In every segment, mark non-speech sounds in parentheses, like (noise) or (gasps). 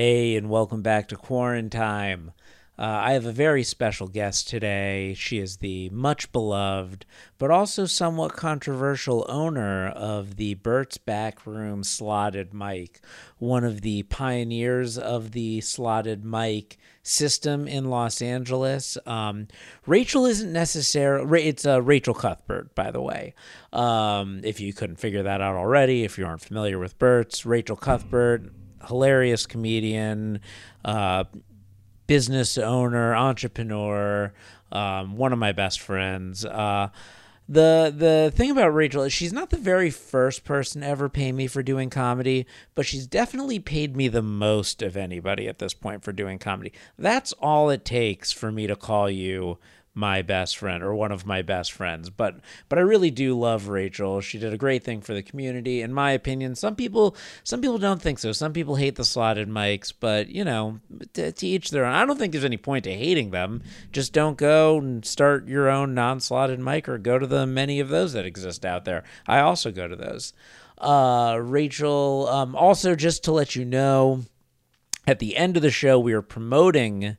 Hey, and welcome back to Quarantine. Uh, I have a very special guest today. She is the much beloved, but also somewhat controversial owner of the Burt's Backroom slotted mic, one of the pioneers of the slotted mic system in Los Angeles. Um, Rachel isn't necessarily, it's uh, Rachel Cuthbert, by the way. Um, if you couldn't figure that out already, if you aren't familiar with Burt's, Rachel Cuthbert, hilarious comedian, uh, business owner, entrepreneur, um, one of my best friends. Uh, the the thing about Rachel is she's not the very first person ever pay me for doing comedy, but she's definitely paid me the most of anybody at this point for doing comedy. That's all it takes for me to call you my best friend or one of my best friends but but I really do love Rachel. She did a great thing for the community in my opinion. Some people some people don't think so. Some people hate the slotted mics but you know to, to each their own. I don't think there's any point to hating them. Just don't go and start your own non-slotted mic or go to the many of those that exist out there. I also go to those. Uh Rachel um also just to let you know at the end of the show we are promoting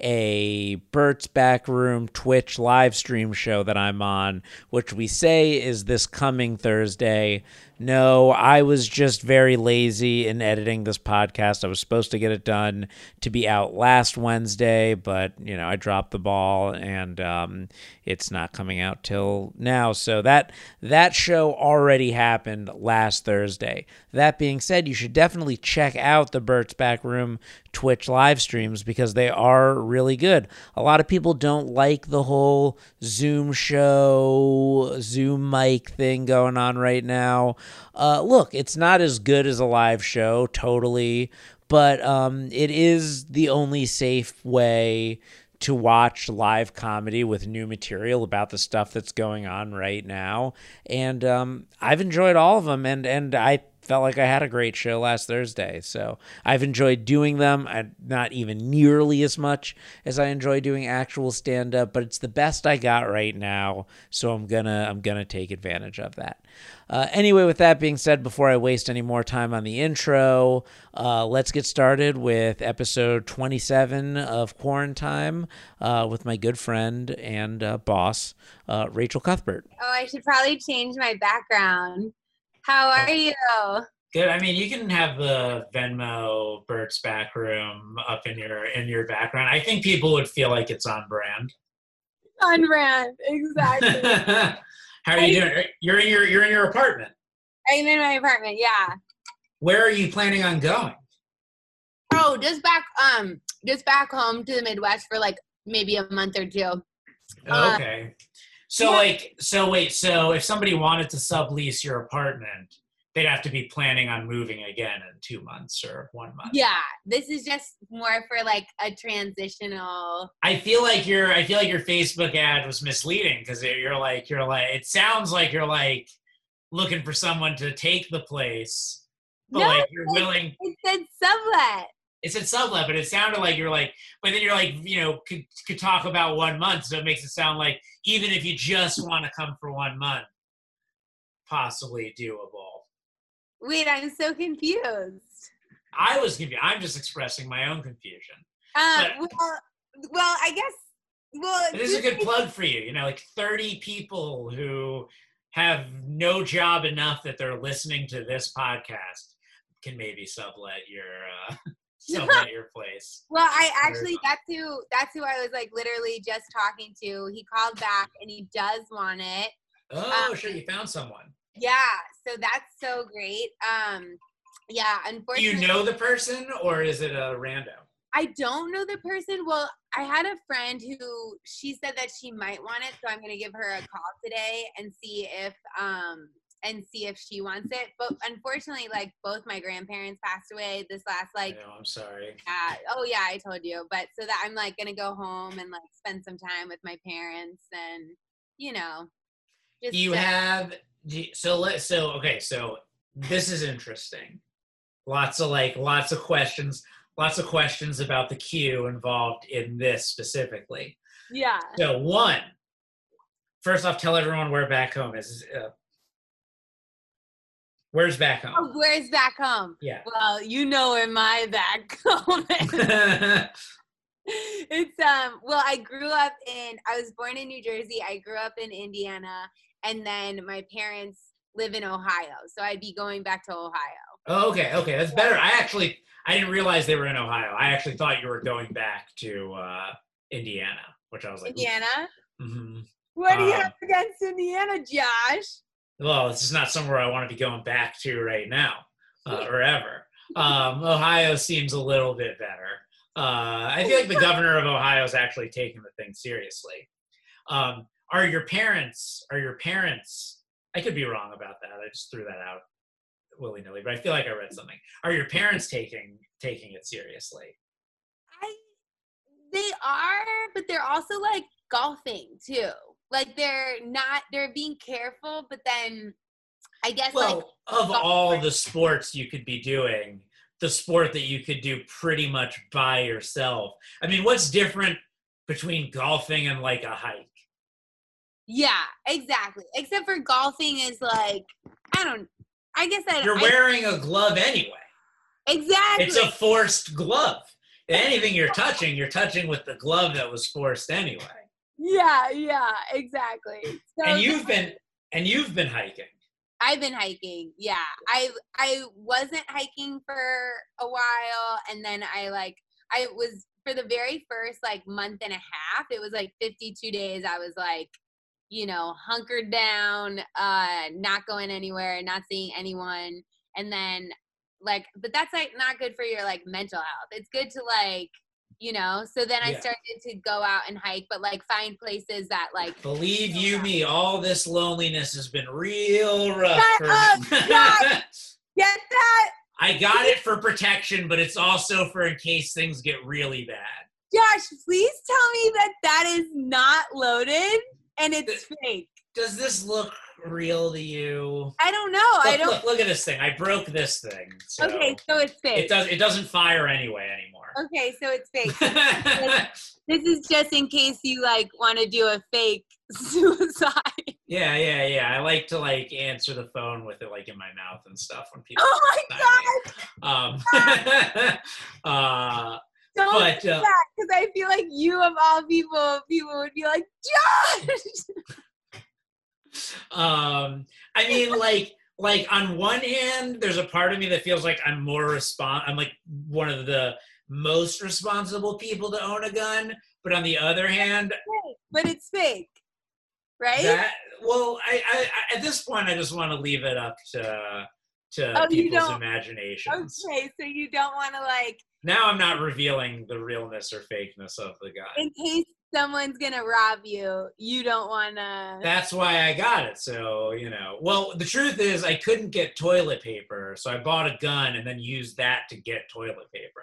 a Burt's Backroom Twitch live stream show that I'm on, which we say is this coming Thursday. No, I was just very lazy in editing this podcast. I was supposed to get it done to be out last Wednesday, but you know I dropped the ball, and um, it's not coming out till now. So that that show already happened last Thursday. That being said, you should definitely check out the Burt's Backroom Twitch live streams because they are really good. A lot of people don't like the whole Zoom show, Zoom mic thing going on right now. Uh, look, it's not as good as a live show, totally, but um, it is the only safe way to watch live comedy with new material about the stuff that's going on right now. And um, I've enjoyed all of them, and and I felt like I had a great show last Thursday. So I've enjoyed doing them. I, not even nearly as much as I enjoy doing actual stand up, but it's the best I got right now. So I'm gonna I'm gonna take advantage of that. Uh, anyway, with that being said, before I waste any more time on the intro, uh, let's get started with episode 27 of Quarantine uh, with my good friend and uh, boss, uh, Rachel Cuthbert. Oh, I should probably change my background. How are you? Good. I mean, you can have the Venmo Burt's backroom up in your in your background. I think people would feel like it's on brand. On brand, exactly. (laughs) How are you doing? You're in your you're in your apartment. I'm in my apartment. Yeah. Where are you planning on going? Oh, just back um just back home to the Midwest for like maybe a month or two. Uh, okay. So yeah. like so wait, so if somebody wanted to sublease your apartment, they'd have to be planning on moving again in two months or one month. Yeah, this is just more for like a transitional. I feel like your I feel like your Facebook ad was misleading because you're like you're like it sounds like you're like looking for someone to take the place, but no, like you're willing. It said sublet. It said sublet, but it sounded like you're like, but then you're like, you know, could could talk about one month, so it makes it sound like even if you just want to come for one month, possibly doable. Wait, I'm so confused. I was confused. I'm just expressing my own confusion. Uh, well, well, I guess. Well, this is a good plug for you. You know, like 30 people who have no job enough that they're listening to this podcast can maybe sublet your uh, sublet (laughs) your place. Well, I actually that's who that's who I was like literally just talking to. He called back and he does want it. Oh, um, sure, you found someone. Yeah, so that's so great. Um, yeah, unfortunately. Do you know the person or is it a rando? I don't know the person. Well, I had a friend who she said that she might want it, so I'm gonna give her a call today and see if um and see if she wants it. But unfortunately, like both my grandparents passed away this last like. No, I'm sorry. Uh, oh yeah, I told you. But so that I'm like gonna go home and like spend some time with my parents and you know. Just you have so let so okay so this is interesting lots of like lots of questions lots of questions about the queue involved in this specifically yeah so one first off tell everyone where back home is uh, Where's back Oh, home? where's back home? Yeah. Well, you know where my back (laughs) home is. it's um well i grew up in i was born in new jersey i grew up in indiana and then my parents live in ohio so i'd be going back to ohio oh, okay, okay, that's better. I actually I didn't realize they were in Ohio. I actually thought you were going back to uh, Indiana, which I was like, indiana hmm what do you Um, have against indiana josh well, this is not somewhere I want to be going back to right now uh, or ever. Um, Ohio seems a little bit better. Uh, I feel like the governor of Ohio is actually taking the thing seriously. Um, are your parents? Are your parents? I could be wrong about that. I just threw that out willy nilly, but I feel like I read something. Are your parents taking taking it seriously? I, they are but they're also like golfing too like they're not they're being careful but then i guess like Well, of all the sports you could be doing, the sport that you could do pretty much by yourself. I mean, what's different between golfing and like a hike? yeah exactly except for golfing is like i don't i guess I, You're wearing a glove anyway. exactly It's a forced glove. Anything you're (laughs) touching, you're touching with the glove that was forced anyway. Yeah, yeah, exactly. So And you've been and you've been hiking. I've been hiking. Yeah. I I wasn't hiking for a while and then I like I was for the very first like month and a half, it was like 52 days I was like you know, hunkered down, uh not going anywhere, not seeing anyone and then like but that's like not good for your like mental health. It's good to like you know, so then I Yeah. started to go out and hike, but like find places that like Believe you me, all this loneliness has been real rough up, (laughs) get that I got it for protection, but it's also for in case things get really bad. Josh, please tell me that that is not loaded and it's fake. Does this look real to you? I don't know. I Look, don't. look, look at this thing. I broke this thing. So okay, so it's fake. It does. It doesn't fire anyway anymore. Okay, so it's fake. (laughs) This is just in case you like want to do a fake (laughs) suicide. yeah, yeah, yeah. I like to like answer the phone with it like in my mouth and stuff when people. Oh my god! Um. (laughs) uh. Don't But do uh, that because I feel like you of all people, people would be like, Josh. Um i mean like like on one hand there's a part of me that feels like i'm more respon i'm like one of the most responsible people to own a gun but on the other hand but it's fake, right? that well I, I I- at this point i just want to leave it up to to Oh, people's imaginations okay, so you don't want to like, now i'm not revealing the realness or fakeness of the gun in case someone's gonna rob you, you don't want to. That's why I got it. So, you know, well, the truth is I couldn't get toilet paper. So I bought a gun and then used that to get toilet paper.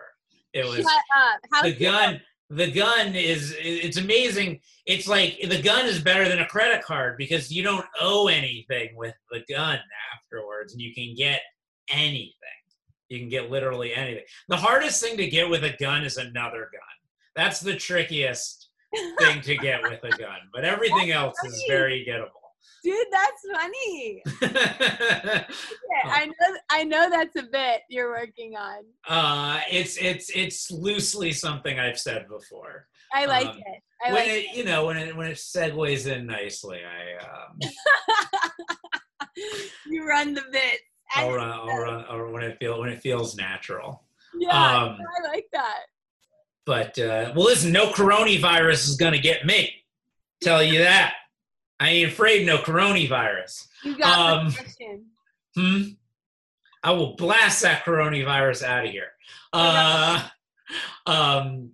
It was Shut up! How the gun. The gun is, it's amazing. It's like the gun is better than a credit card because you don't owe anything with the gun afterwards and you can get anything. You can get literally anything. The hardest thing to get with a gun is another gun. That's the trickiest thing to get with a gun, but everything else is very gettable. Dude, that's funny. (laughs) uh, I know, I know that's a bit you're working on. Uh, it's it's it's loosely something I've said before. I like Um, it. I when like it you know when it when it segues in nicely, I um, (laughs) you run the bit. I'll run I'll run or when it feel when it feels natural. Yeah, um, I like that. But uh, well, listen, no coronavirus is gonna get me. Tell you that. I ain't afraid no coronavirus. You got um, protection. Hmm. I will blast that coronavirus out of here. Uh, (laughs) um,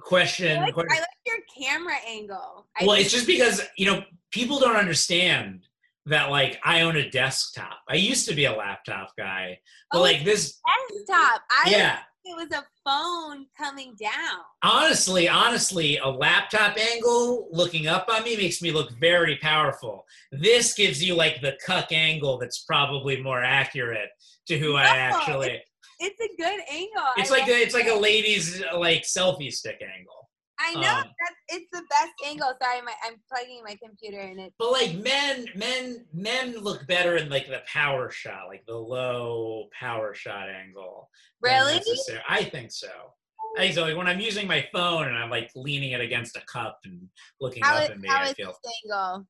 question. I like, question- I like your camera angle. I well, it's just because you know people don't understand that like I own a desktop. I used to be a laptop guy, but Oh, like this, desktop. I yeah. It was a phone coming down. Honestly, honestly, a laptop angle looking up on me makes me look very powerful. This gives you like the cuck angle that's probably more accurate to who I actually. It's a good angle. It's I like a, it's like a lady's like selfie stick angle. I know um, that's it's the best angle. Sorry, my, I'm plugging my computer in it. But like men, men, men look better in like the power shot, like the low power shot angle. Really? I think so. I think so. Like when I'm using my phone and I'm like leaning it against a cup and looking How up is at me, how I is feel. angle?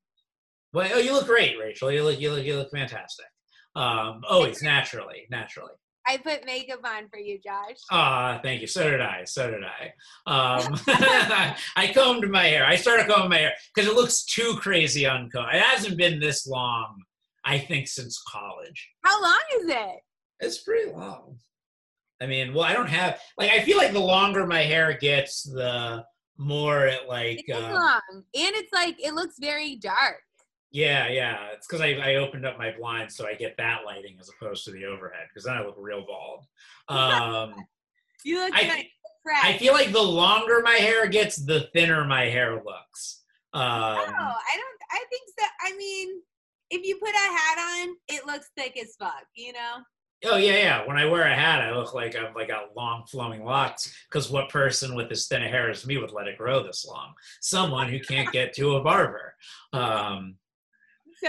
Well, oh, you look great, Rachel. You look, you look, you look fantastic. Um, always naturally, naturally. I put makeup on for you, Josh. Ah, thank you. So did I. So did I. Um, (laughs) (laughs) I combed my hair. I started combing my hair because it looks too crazy uncombed. It hasn't been this long, I think, since college. How long is it? It's pretty long. I mean, well, I don't have like. I feel like the longer my hair gets, the more it like. It is um, long, and it's like it looks very dark. Yeah, yeah. It's because I, I opened up my blinds so I get that lighting as opposed to the overhead because then I look real bald. Um, (laughs) You look I- like fresh. I feel like the longer my hair gets, the thinner my hair looks. Um, no, I don't. I think so. I mean, if you put a hat on, it looks thick as fuck. You know. oh yeah, yeah. When I wear a hat, I look like I've like got long flowing locks. Because what person with as thin a hair as me would let it grow this long? Someone who can't get to a barber. Um,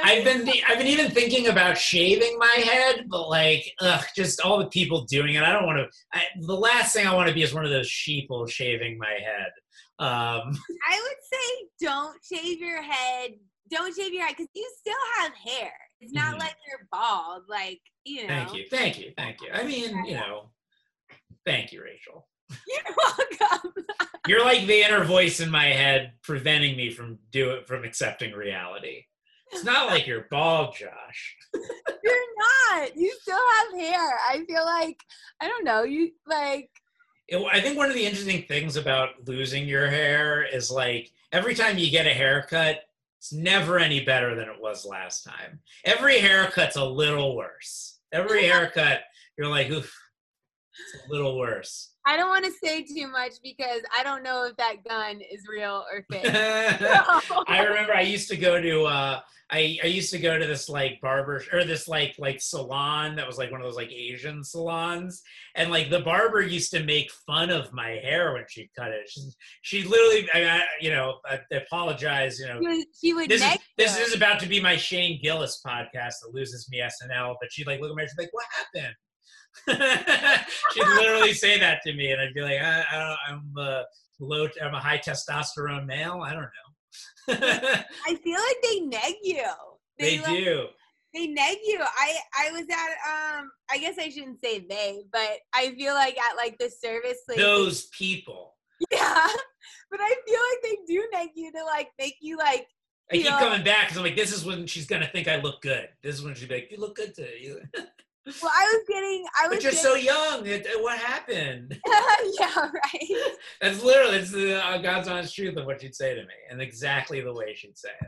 I've been I've been even thinking about shaving my head, but like, ugh, just all the people doing it. I don't want to. The last thing I want to be is one of those sheeple shaving my head. Um, I would say don't shave your head. Don't shave your head because you still have hair. It's not Mhm. like you're bald. Like you know. thank you, thank you, thank you. I mean, you know, thank you, Rachel. You're (laughs) welcome. You're like the inner voice in my head preventing me from do it from accepting reality. It's not like you're bald, Josh. (laughs) You're not. You still have hair. I feel like I don't know. You like It- I think one of the interesting things about losing your hair is like every time you get a haircut, it's never any better than it was last time. Every haircut's a little worse. Every haircut, you're like, oof, it's a little worse. I don't want to say too much because I don't know if that gun is real or (laughs) fake. I remember I used to go to uh I, I used to go to this like barber or this like like salon that was like one of those like Asian salons. And like the barber used to make fun of my hair when she cut it. She, she literally I, I, you know I, I apologize you know. She would, she would this is this is about to be my Shane Gillis podcast that loses me SNL but she'd like look at me and she'd be like what happened (laughs) she'd literally say that to me and I'd be like I, I, "I'm a low I'm a high testosterone male I don't know I feel like they neg you. (laughs) they like, do They neg you. I I was at um. I guess I shouldn't say they, but I feel like at like the service. Like, those people Yeah, (laughs) but I feel like they do neg you to like make you like. I keep coming back because I'm like, this is when she's gonna think I look good. This is when she'd be like, you look good today. Well, I was getting. I was. but you're getting, so (laughs) young. It, it- what happened? (laughs) yeah, right. That's literally it's the uh, God's honest truth of what she'd say to me, and exactly the way she'd say it.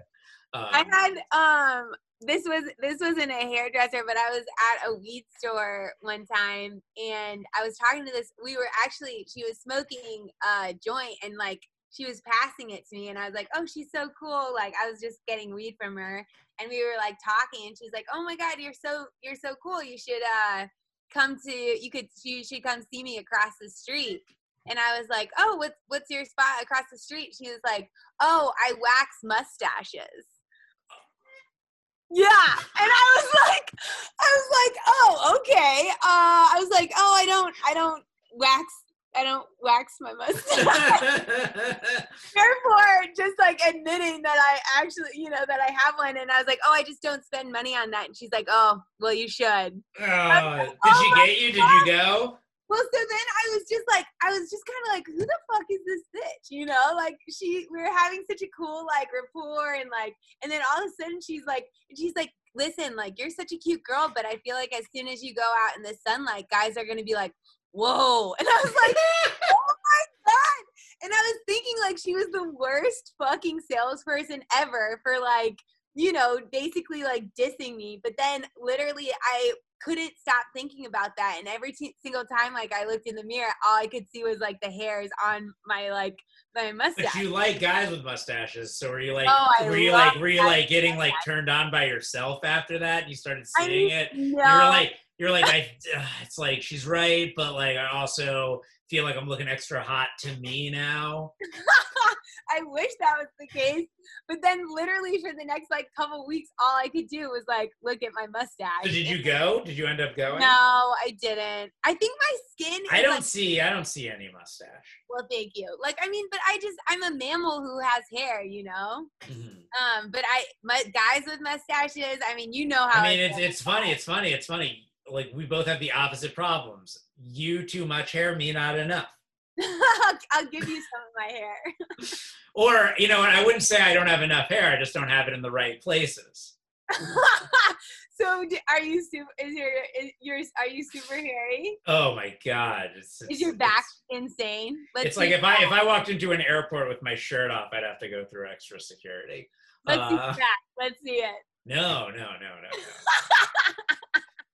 Um, I had um this was this wasn't a hairdresser, but I was at a weed store one time and I was talking to this we were actually she was smoking a joint and like she was passing it to me and I was like, "Oh, she's so cool." Like I was just getting weed from her and we were like talking and she's like, "Oh my god, you're so you're so cool. You should uh come to you could you should come see me across the street." And I was like, "Oh, what's what's your spot across the street?" She was like, "Oh, I wax mustaches." Yeah, and I was (laughs) like, I was like, oh, okay. Uh, I was like, oh, I don't, I don't wax, I don't wax my mustache. (laughs) (laughs) Therefore, just like admitting that I actually, you know, that I have one, and I was like, oh, I just don't spend money on that. And she's like, oh, well, you should. Uh, did Oh she get you? Did you go? Well, so then I was just like, I was just kind of like, who the fuck is this bitch? You know, like she, we were having such a cool like rapport, and like, and then all of a sudden she's like, she's like, listen, like you're such a cute girl, but I feel like as soon as you go out in the sunlight, guys are gonna be like, whoa, and I was like, (laughs) oh my god, and I was thinking like she was the worst fucking salesperson ever for like, you know, basically like dissing me, but then literally I couldn't stop thinking about that. And every t- single time like i looked in the mirror all i could see was like the hairs on my like my mustache. But you like guys with mustaches, so were you like, Oh, were you like, were you like getting like turned on by yourself after that? And you started I seeing mean, it. no, You were like, you're like, I. Uh, it's like she's right, but like I also feel like I'm looking extra hot to me now. (laughs) I wish that was the case. But then literally for the next like couple weeks, all I could do was like look at my mustache. So did you go? Did you end up going? No, I didn't. I think my skin. I don't like, see. I don't see any mustache. well, thank you. Like, I mean, but I just I'm a mammal who has hair, you know. Mhm. Um, but I my guys with mustaches. I mean, you know how. I mean, it's it's funny. It's funny. It's funny. Like we both have the opposite problems. You too much hair, me not enough. (laughs) I'll, give you some of my hair. (laughs) Or you know, I wouldn't say I don't have enough hair. I just don't have it in the right places. (laughs) so are you super? Is your is yours? Are you super hairy? Oh my god! It's, Is your back It's, insane? it's like if I if I walked into an airport with my shirt off, I'd have to go through extra security. Let's see Uh, that. Let's see it. No, no, no, no, no.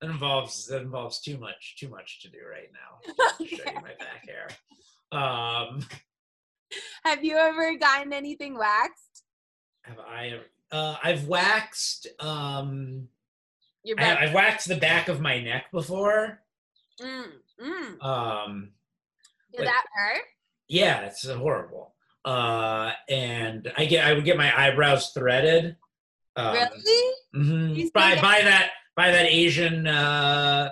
That involves that involves too much too much to do right now. (laughs) Show you my back hair. Um, Have you ever gotten anything waxed? have I? ever- Uh, I've waxed. Um, Your I have, back. I've waxed the back of my neck before. Mm, mm. Um, Did Like- that hurt? yeah, it's horrible. Uh, and I get I would get my eyebrows threaded. Um, really? mhm, You By by that by that Asian uh,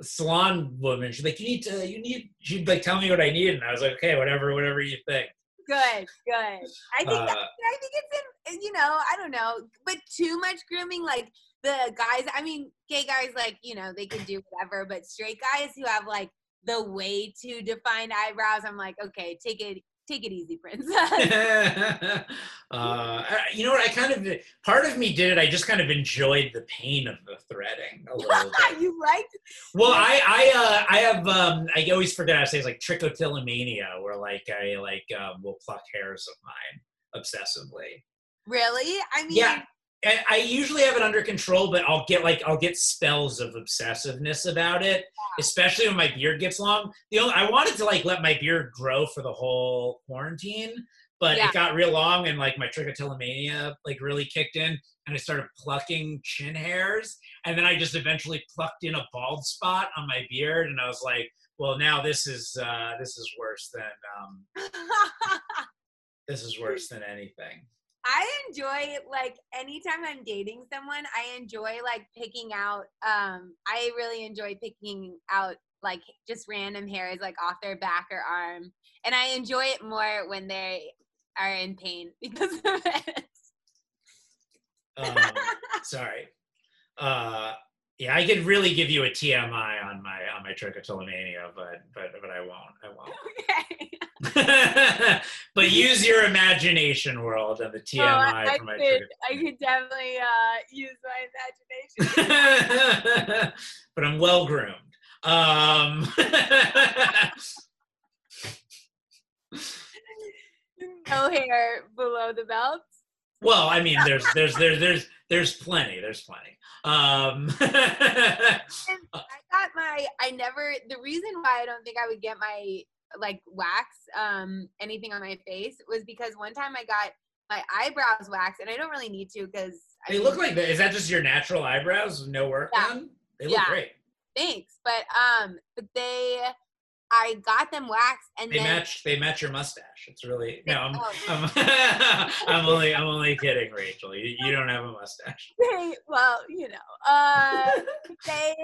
salon woman. She's like, you need to you need. She'd like tell me what I need, and I was like, okay, whatever, whatever you think. Good, good. I think that, Uh, I think it's in you know I don't know, but too much grooming like the guys. I mean, gay guys like you know they can do whatever, but straight guys who have like the way to define eyebrows, I'm like, okay, take it take it easy, princess. (laughs) (laughs) uh, you know what? I kind of part of me did it. I just kind of enjoyed the pain of the threading a little (laughs) bit. you liked Well, I I uh, I have um, I always forget how to say it's like trichotillomania, where like I like um, will pluck hairs of mine obsessively. really? I mean, Yeah. I usually have it under control, but I'll get like I'll get spells of obsessiveness about it, especially when my beard gets long. The only, I wanted to like let my beard grow for the whole quarantine, but Yeah. it got real long and like my trichotillomania like really kicked in, and I started plucking chin hairs, and then I just eventually plucked in a bald spot on my beard, and I was like, well, now this is uh, this is worse than um, (laughs) this is worse than anything. I enjoy like anytime I'm dating someone, I enjoy like picking out um I really enjoy picking out like just random hairs like off their back or arm. And I enjoy it more when they are in pain (laughs) because of it. Um, sorry. Uh, yeah, I could really give you a TMI on my on my trichotillomania, but but but I won't. I won't. (laughs) okay. (laughs) but use your imagination, world, of the TMI Oh, I, I for my could I could definitely uh use my imagination. (laughs) but I'm well groomed. Um, (laughs) no hair below the belt. well, I mean, there's there's there's there's there's plenty. There's plenty. Um, I got my I never the reason why I don't think I would get my like wax um anything on my face was because one time I got my eyebrows waxed and I don't really need to because they look like that. Is that just your natural eyebrows? No work Yeah. done? They look Yeah. great. thanks but um but they I got them waxed and They then match. They match your mustache. It's really no. I'm. Oh. (laughs) I'm, I'm only. I'm only kidding, Rachel. You, you don't have a mustache. (laughs) they well you know uh they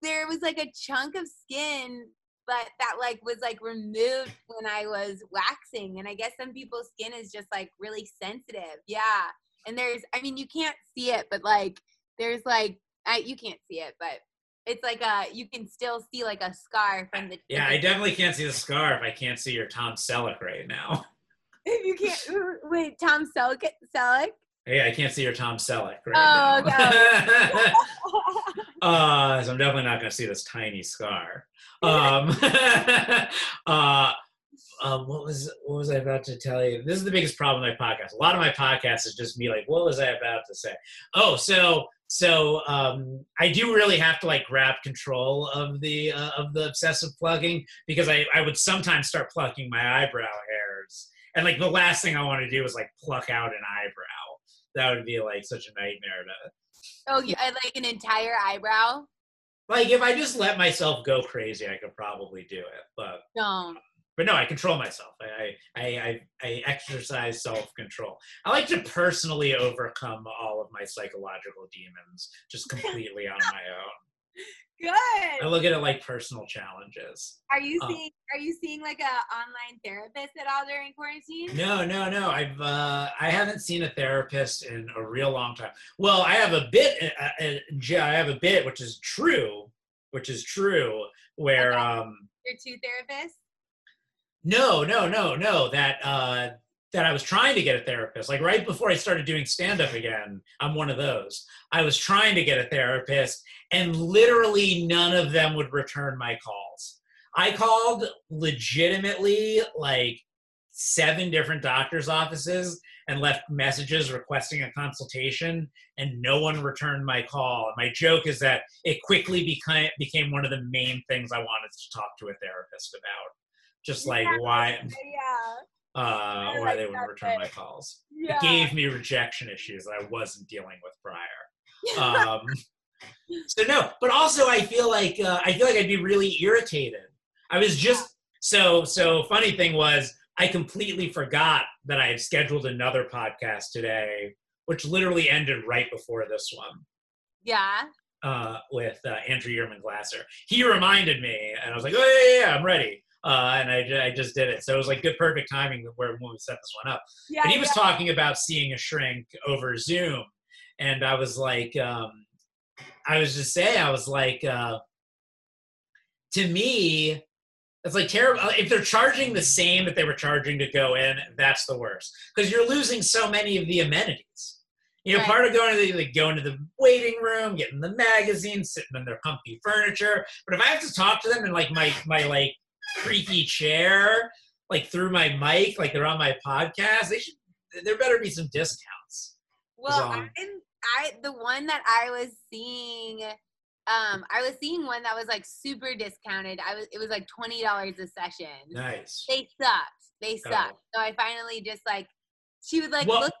there was like a chunk of skin but that like was like removed when I was waxing and I guess some people's skin is just like really sensitive yeah and there's I mean you can't see it but like there's like I you can't see it but it's like a you can still see like a scar from the Yeah, I definitely can't see the scar if I can't see your Tom Selleck right now. If (laughs) you can't wait Tom Selleck Selleck Yeah, I can't see your Tom Selleck right Oh, now. (laughs) uh, so I'm definitely not going to see this tiny scar. (laughs) Um, (laughs) uh, um, what was what was I about to tell you? This is the biggest problem with my podcast. A lot of my podcast is just me like, what was I about to say? Oh, so so um, I do really have to like grab control of the uh, of the obsessive plugging because I I would sometimes start plucking my eyebrow hairs, and like the last thing I want to do is like pluck out an eyebrow. That would be like such a nightmare to oh yeah, uh, I like an entire eyebrow like if I just let myself go crazy, I could probably do it. But don't but no, I control myself. I I I, I exercise self control. I like to personally overcome all of my psychological demons just (laughs) completely on my own. I Good. look at it like personal challenges. Are you um, seeing are you seeing like a online therapist at all during quarantine? No, no, no. I've uh, I haven't seen a therapist in a real long time. Well, I have a bit. Uh, uh, J- I have a bit, which is true, which is true. Where Okay. um, Your two therapists? no, no, no, no. That uh, that I was trying to get a therapist. Like right before I started doing stand up again, I'm one of those. I was trying to get a therapist, and literally none of them would return my calls. I called legitimately like seven different doctor's offices and left messages requesting a consultation and no one returned my call and my joke is that it quickly became became one of the main things i wanted to talk to a therapist about just like Yeah. why Yeah. Uh, why like they wouldn't that return my calls Yeah. it gave me rejection issues that i wasn't dealing with prior (laughs) um, so no but also i feel like uh, i feel like i'd be really irritated i was just so so funny thing was i completely forgot that i had scheduled another podcast today which literally ended right before this one yeah. uh, with uh, Andrew Yerman Glasser. He reminded me, and I was like, "Oh yeah, yeah, yeah I'm ready." Uh, and I, I just did it. So it was like good, perfect timing where when we set this one up. Yeah. But he was yeah. talking about seeing a shrink over Zoom, and I was like, um, I was just saying, I was like, uh, to me, it's like terrible. If they're charging the same that they were charging to go in, that's the worst because you're losing so many of the amenities. You know, Right. part of going to the like going to the waiting room, getting the magazine, sitting in their comfy furniture. But if I have to talk to them in like my my like creaky chair, like through my mic, like they're on my podcast, they should. There better be some discounts. Well, I'm, I the one that I was seeing, um, I was seeing one that was like super discounted. I was it was like twenty dollars a session. Nice. They sucked. They Oh. sucked. So I finally just like she would like Well- look.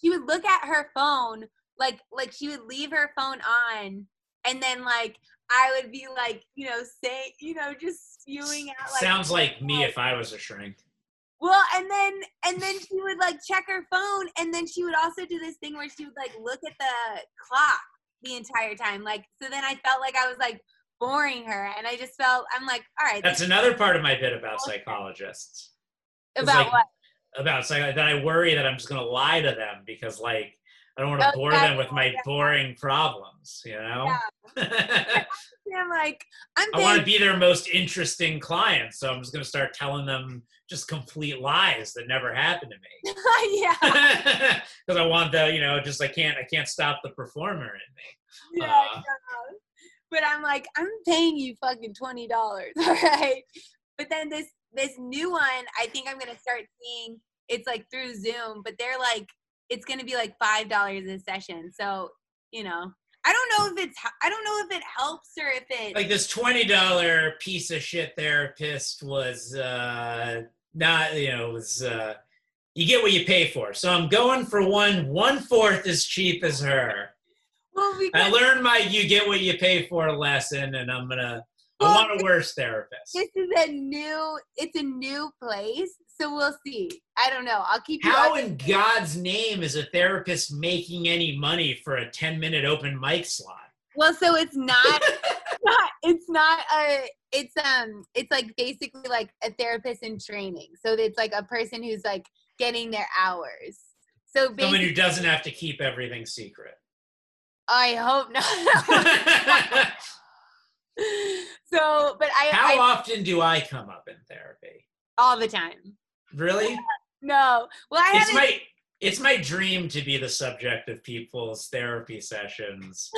She would look at her phone like like she would leave her phone on, and then like I would be like you know say you know just spewing out like Sounds like me if I was a shrink. Well, and then and then she would like check her phone, and then she would also do this thing where she would like look at the clock the entire time. Like so, then I felt like I was like boring her, and I just felt I'm like, all right, That's another part of my bit about psychologists. about like- what? About psych- that I worry that I'm just gonna lie to them because like I don't want to Oh, bore them with my boring problems. You know. And (laughs) (laughs) I'm like, I'm I want to be their most interesting client, so I'm just going to start telling them just complete lies that never happened to me. (laughs) yeah, Because I want the, you know, just I can't, I can't stop the performer in me. yeah, Uh, yeah. But I'm like, I'm paying you fucking twenty dollars, all right? But then this this new one, I think I'm gonna start seeing. It's like through Zoom, but they're like, it's gonna be like five dollars a session. So you know, I don't know if it's, I don't know if it helps or if it. Like this twenty dollar piece of shit therapist was uh, not, you know, was uh, you get what you pay for. So I'm going for one one fourth as cheap as her. well, I learned my you get what you pay for lesson, and I'm gonna. I Well, want a worse therapist. this is a new, it's a new place, so we'll see. I don't know. I'll keep you. How in God's name is a therapist making any money for a 10 minute open mic slot? Well, so it's not, (laughs) not it's not a it's um it's like basically like a therapist in training. So it's like a person who's like getting their hours. So Someone who doesn't have to keep everything secret. I hope not. (laughs) (laughs) so, but I, How I often do I come up in therapy? all the time. Really? No, well, I It's my it's my dream to be the subject of people's therapy sessions. (laughs)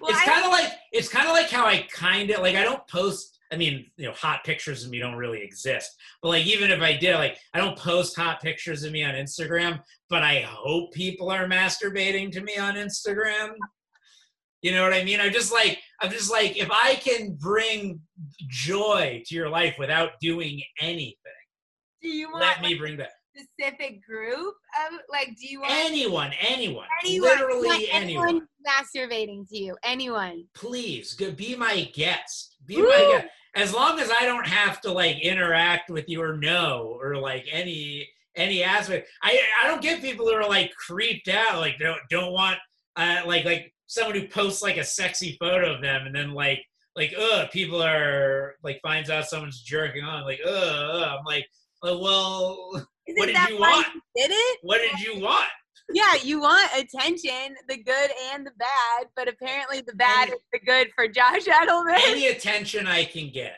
well, it's kind of like it's kind of like how I kind of like I don't post. I mean, you know, hot pictures of me don't really exist. But like, even if I did, like, I don't post hot pictures of me on Instagram. But I hope people are masturbating to me on Instagram. You know what I mean? I'm just like, I'm just like, if I can bring joy to your life without doing anything, do you want let me bring that. specific group of like? Do you want Anyone, anyone, anyone? literally like, anyone. masturbating to you? Anyone? Please, go, be my guest. Be my guest. as long as I don't have to like interact with you or know or like any any aspect. I I don't get people who are like creeped out, like don't don't want uh like like someone who posts like a sexy photo of them and then like like ugh people are like finds out someone's jerking on like ugh. I'm like uh, well Isn't what did you want? you did it? what did you want? Yeah, you want attention, the good and the bad, but apparently the bad Any- is the good for Josh Edelman. Any attention I can get.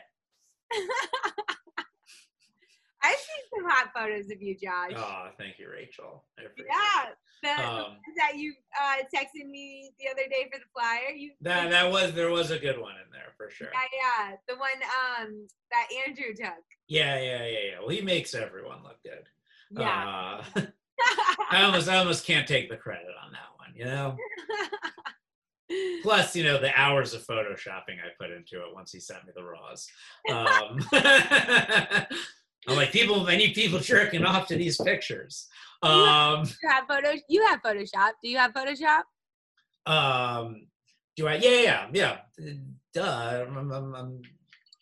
(laughs) I've seen some hot photos of you, Josh. Oh, thank you, Rachel. Yeah, the, Um, that you uh, texted me the other day for the flyer. You That that was there was a good one in there for sure. yeah, yeah, the one um that Andrew took. Yeah, yeah, yeah, yeah. Well, he makes everyone look good. Yeah. Uh, (laughs) I almost I almost can't take the credit on that one, you know. (laughs) Plus, you know, the hours of photoshopping I put into it once he sent me the raws. (laughs) Um, I'm like, people, I need people jerking off to these pictures. Um, you have photo. You have Photoshop. Do you have Photoshop? um, do I? Yeah, yeah, yeah. Duh. I'm, I'm, I'm,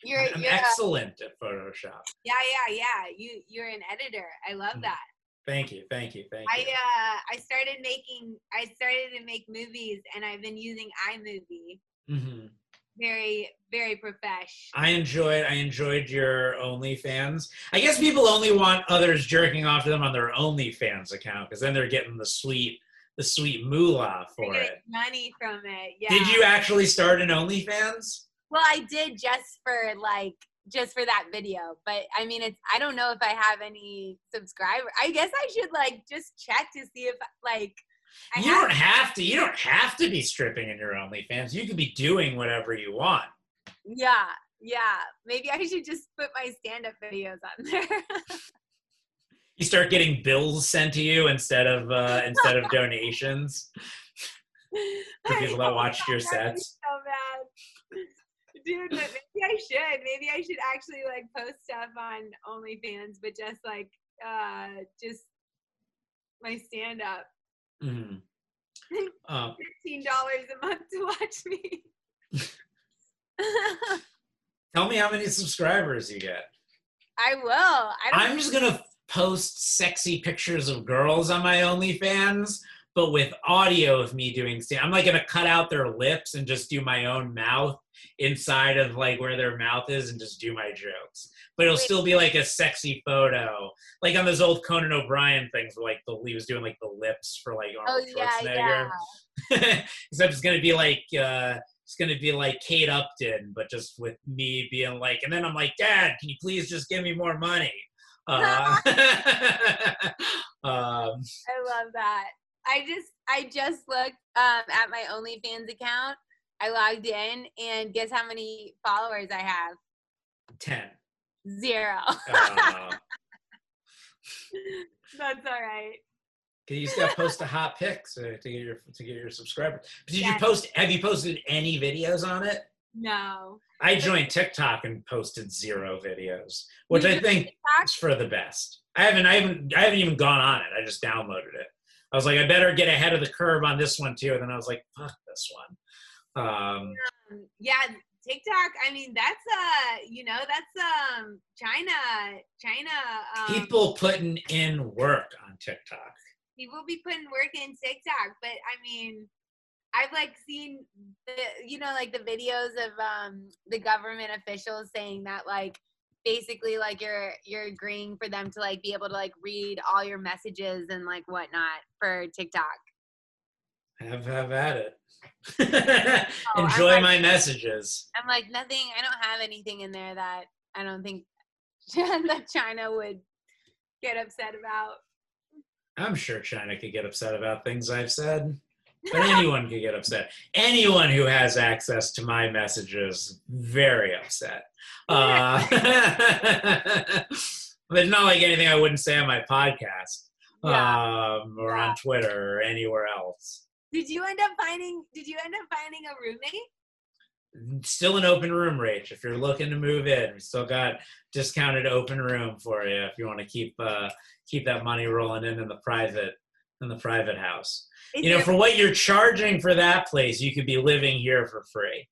You're, I'm you're a- excellent at Photoshop. yeah, yeah, yeah. You you're an editor. I love Mm. that. Thank you, thank you, thank you. I uh I started making I started to make movies and I've been using iMovie. hmm Very very profesh. I enjoyed I enjoyed your OnlyFans. I guess people only want others jerking off to them on their OnlyFans account because then they're getting the sweet the sweet moolah for it. money from it. Yeah. Did you actually start an OnlyFans? Well, I did just for like just for that video, but I mean, it's I don't know if I have any subscriber. I guess I should like just check to see if like I you have. don't have to. You don't have to be stripping in your OnlyFans. You could be doing whatever you want. Yeah, yeah. Maybe I should just put my stand-up videos on there. You start getting bills sent to you instead of uh, instead of donations (laughs) for people that watched your That'd be sets. So bad. Dude, but maybe I should. Maybe I should actually like post stuff on OnlyFans, but just like uh just my stand up. Um, (laughs) Fifteen dollars a month to watch me. (laughs) tell me how many subscribers you get. I will. I I'm just gonna post sexy pictures of girls on my OnlyFans, but with audio of me doing. stand- I'm like gonna cut out their lips and just do my own mouth inside of like where their mouth is and just do my jokes. But it'll still be like a sexy photo, like on those old Conan O'Brien things, where like the he was doing like the lips for like Oh Arnold yeah, Schwarzenegger. yeah. (laughs) Except it's gonna be like uh it's gonna be like Kate Upton, but just with me being like, and then I'm like, Dad, can you please just give me more money? (laughs) Uh, (laughs) um, I love that. I just I just looked um, at my OnlyFans account. I logged in and guess how many followers I have? ten. Zero. Uh, (laughs) That's all right. Can you gotta post a hot pic so, to get your to get your subscribers. Did Yeah. you post? Have you posted any videos on it? No. I joined TikTok and posted zero videos, which You I think TikTok? is for the best. I haven't, I haven't, I haven't even gone on it. I just downloaded it. I was like, I better get ahead of the curve on this one too. And then I was like, fuck this one. Um, Um, yeah, TikTok. I mean, that's uh, you know, that's um, China. China. Um, people putting in work on TikTok. people be putting work in TikTok, but I mean, I've like seen the, you know, like the videos of um the government officials saying that like basically like you're you're agreeing for them to like be able to like read all your messages and like whatnot for TikTok. Have have at it. (laughs) Oh, Enjoy like- my messages. I'm like nothing. I don't have anything in there that I don't think (laughs) that China would get upset about. I'm sure China could get upset about things I've said, (laughs) but anyone could get upset. Anyone who has access to my messages, very upset. Uh, but it's not like anything I wouldn't say on my podcast Yeah. um, or Yeah. on Twitter or anywhere else. Did you end up finding? Did you end up finding a roommate? Still an open room, Rach. If you're looking to move in, we still got discounted open room for you if you want to keep uh, keep that money rolling in in the private in the private house. Is you know, for what you're charging for that place, you could be living here for free.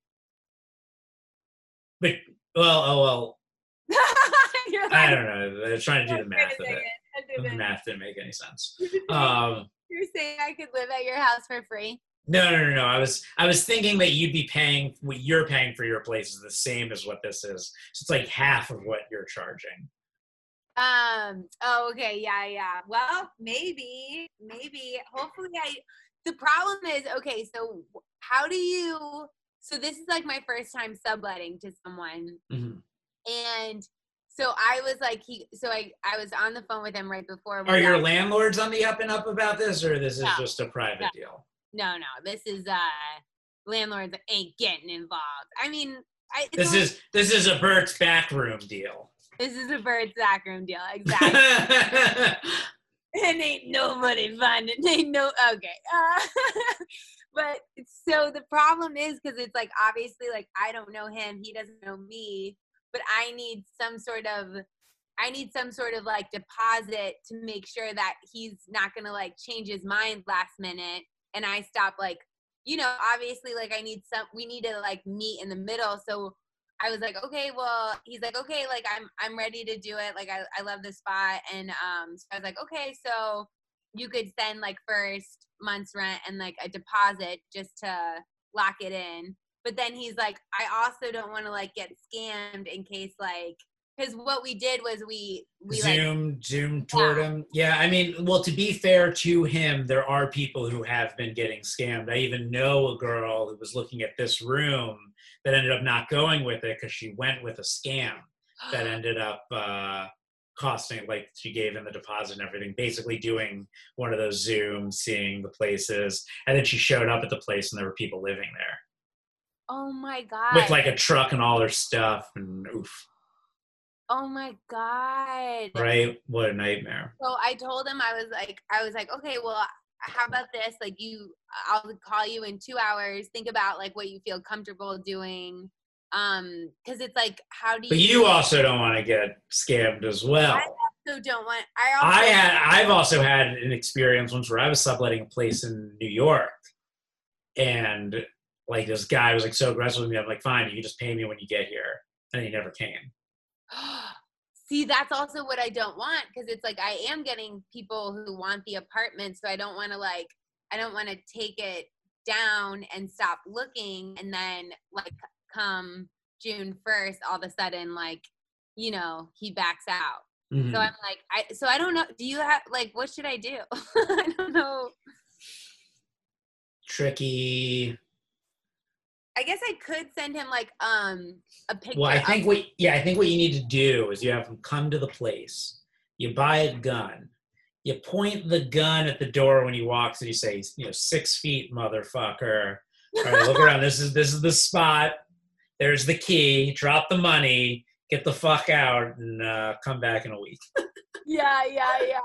But Well, oh well. (laughs) You're I don't know. They're trying to do the math of it. The math didn't make any sense. (laughs) Um, You're saying I could live at your house for free? no, no, no, no. I was, I was thinking that you'd be paying what you're paying for your place is the same as what this is. So it's like half of what you're charging. Um. Oh, okay. Yeah, yeah. Well, maybe, maybe. Hopefully, I. The problem is, okay. So, how do you? So this is like my first time subletting to someone, Mhm. and so I was like, he. So I, I was on the phone with him right before. Are your landlords on the up and up about this, or this is No. just a private No. deal? No, no. This is uh, landlords ain't getting involved. I mean, I. This only- is this is a Bert's backroom deal. This is a bird sack room deal. Exactly. (laughs) and ain't nobody finding ain't no okay uh, (laughs) but so the problem is because it's like obviously like i don't know him he doesn't know me but i need some sort of i need some sort of like deposit to make sure that he's not gonna like change his mind last minute and i stop like you know obviously like i need some we need to like meet in the middle so I was like, okay, well, he's like, okay, like I'm I'm ready to do it. Like I, I love the spot. And um so I was like, okay, so you could send like first month's rent and like a deposit just to lock it in. But then he's like, I also don't want to like get scammed in case like because what we did was we we like Zoom, Zoom toward him. Yeah, I mean, well, to be fair to him, there are people who have been getting scammed. I even know a girl who was looking at this room that ended up not going with it because she went with a scam that (gasps) ended up uh, costing, like, she gave him the deposit and everything, basically doing one of those Zooms, seeing the places. And then she showed up at the place and there were people living there oh my god with like a truck and all their stuff. And oof, oh my god right? What a nightmare. So I told him I was like I was like, okay, well, how about this? Like you I'll call you in 2 hours. Think about like what you feel comfortable doing. Um cuz it's like how do you But you also don't want to get scammed as well. I also don't want I also I had I've also had an experience once where I was subletting a place in New York and like this guy was like so aggressive with me. I'm like, fine, you can just pay me when you get here. And he never came. (gasps) See, that's also what I don't want because it's like I am getting people who want the apartment, so I don't want to like I don't want to take it down and stop looking and then like come June 1st all of a sudden like you know, he backs out. Mhm. So I'm like I so I don't know, do you have like what should I do? (laughs) I don't know. Tricky. I guess I could send him like um a picture. Well, I think what yeah, I think what you need to do is you have him come to the place. You buy a gun. You point the gun at the door when he walks, and you say, you know, six feet, motherfucker. All right, look around. This is this is the spot. There's the key. Drop the money. Get the fuck out and uh, come back in a week. (laughs) yeah, yeah, yeah.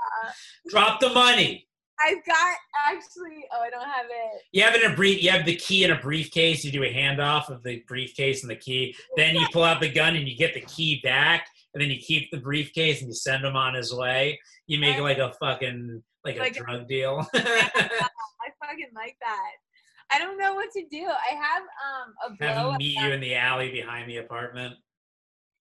Drop the money. I've got actually oh I don't have it. You have it in a brief. You have the key in a briefcase. You do a handoff of the briefcase and the key. Then you pull out the gun and you get the key back, and then you keep the briefcase and you send him on his way. You make it like a fucking like a Like- drug deal. (laughs) I fucking like that. I don't know what to do. I have um a blow have him meet you in the alley behind the apartment.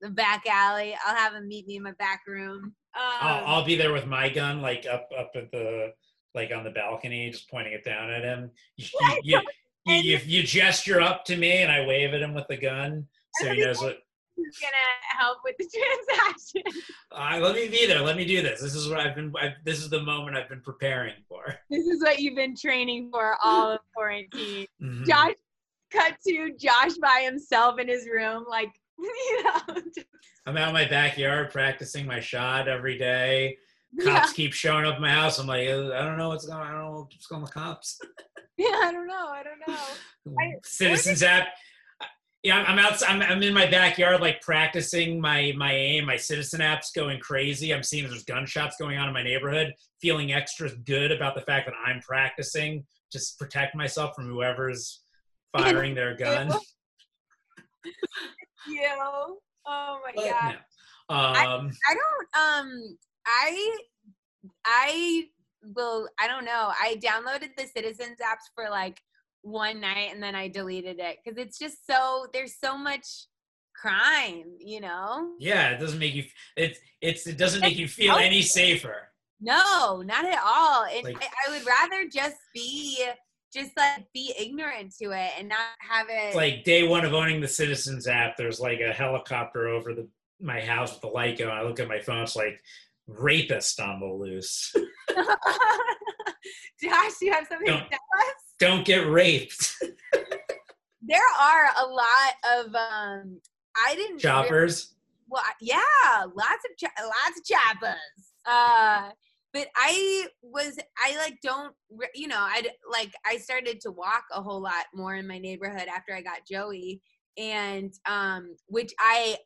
the back alley. I'll have him meet me in my back room. Um, I'll, I'll be there with my gun, like up up at the like on the balcony, just pointing it down at him. (laughs) You, you, (laughs) you, you, you gesture up to me, and I wave at him with the gun, so he knows what. who's gonna help with the transaction. (laughs) Uh, let me be there. Let me do this. This is what I've been. I've, this is the moment I've been preparing for. this is what you've been training for all of quarantine. Mhm. Josh cut to Josh by himself in his room, like you know. I'm out in my backyard practicing my shot every day. Yeah, Cops keep showing up at my house. I'm like, uh, I don't know what's going. on. I don't know what's going on with cops. (laughs) yeah, I don't know. I don't know. Citizens app. Yeah, I'm out. I'm, I'm in my backyard, like practicing my my aim. My citizen app's going crazy. I'm seeing there's gunshots going on in my neighborhood. Feeling extra good about the fact that I'm practicing to protect myself from whoever's firing their gun. (laughs) You. Oh my But god. no. Um, I don't um I I will I don't know. I downloaded the Citizens apps for like one night and then I deleted it cuz it's just so there's so much crime, you know? Yeah, it doesn't make you. It's it's it doesn't make you feel any safer. No, not at all. And Like- I, I would rather just be just like be ignorant to it and not have it It's like day one of owning the Citizens app. There's like a helicopter over the my house with the light going. I look at my phone. It's like rapist on the loose. (laughs) Josh, you have something Don't- tell us? Don't get raped. (laughs) There are a lot of um I didn't really- Choppers. well, yeah, lots of cha- lots of choppers. Uh, but I was I like don't you know I like I started to walk a whole lot more in my neighborhood after I got Joey, and um, which I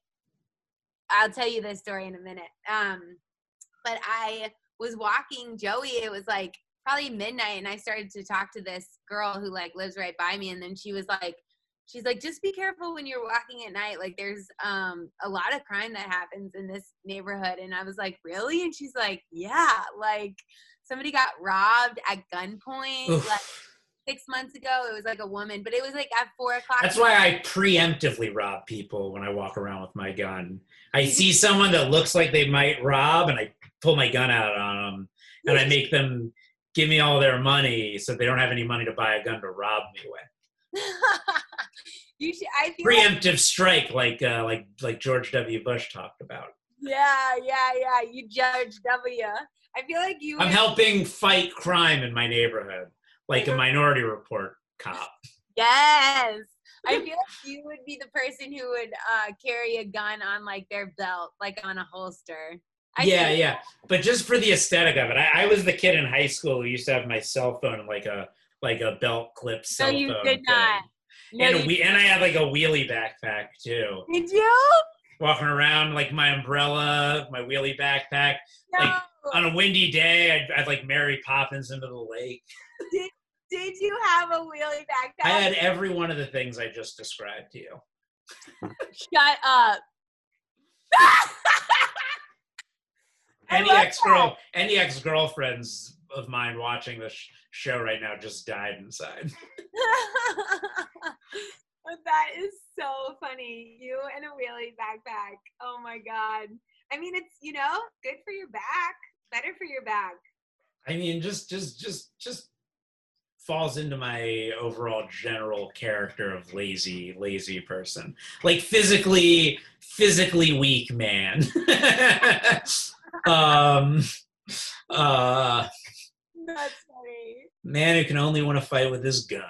I'll tell you this story in a minute. Um, but I was walking Joey. It was like probably midnight, and I started to talk to this girl who like lives right by me, and then she was like she's like just be careful when you're walking at night like there's um a lot of crime that happens in this neighborhood and i was like really and she's like yeah like somebody got robbed at gunpoint Oof. like six months ago it was like a woman but it was like at four o'clock That's why I preemptively rob people when I walk around with my gun. I see someone that looks like they might rob, and I pull my gun out on them, and I make them give me all their money so they don't have any money to buy a gun to rob me with. (laughs) you should i feel like, Preemptive strike, like uh, like like George W. Bush talked about. yeah yeah yeah you George W i feel like you I'm would- helping fight crime in my neighborhood, like a Minority Report cop. Yes. I (laughs) feel like you would be the person who would uh, carry a gun on like their belt, like on a holster. I yeah, think- yeah. But just for the aesthetic of it, I, I was the kid in high school who used to have my cell phone like a like a belt clip No, cell you phone did not. No, and, you- we, and I had like a wheelie backpack too. did you? Walking around like my umbrella, my wheelie backpack. No. Like, On a windy day, I'd, I'd like Mary Poppins into the lake. Did, did you have a wheelie backpack? I had every one of the things I just described to you. Shut up. (laughs) Any ex girl, any ex girlfriends of mine watching this sh- show right now just died inside. (laughs) (laughs) That is so funny. You and a wheelie backpack. Oh my god. I mean, it's you know good for your back. Better for your back. I mean, just, just, just, just falls into my overall general character of lazy, lazy person. Like physically, physically weak man. (laughs) um, uh, That's funny. man who can only want to fight with his gun.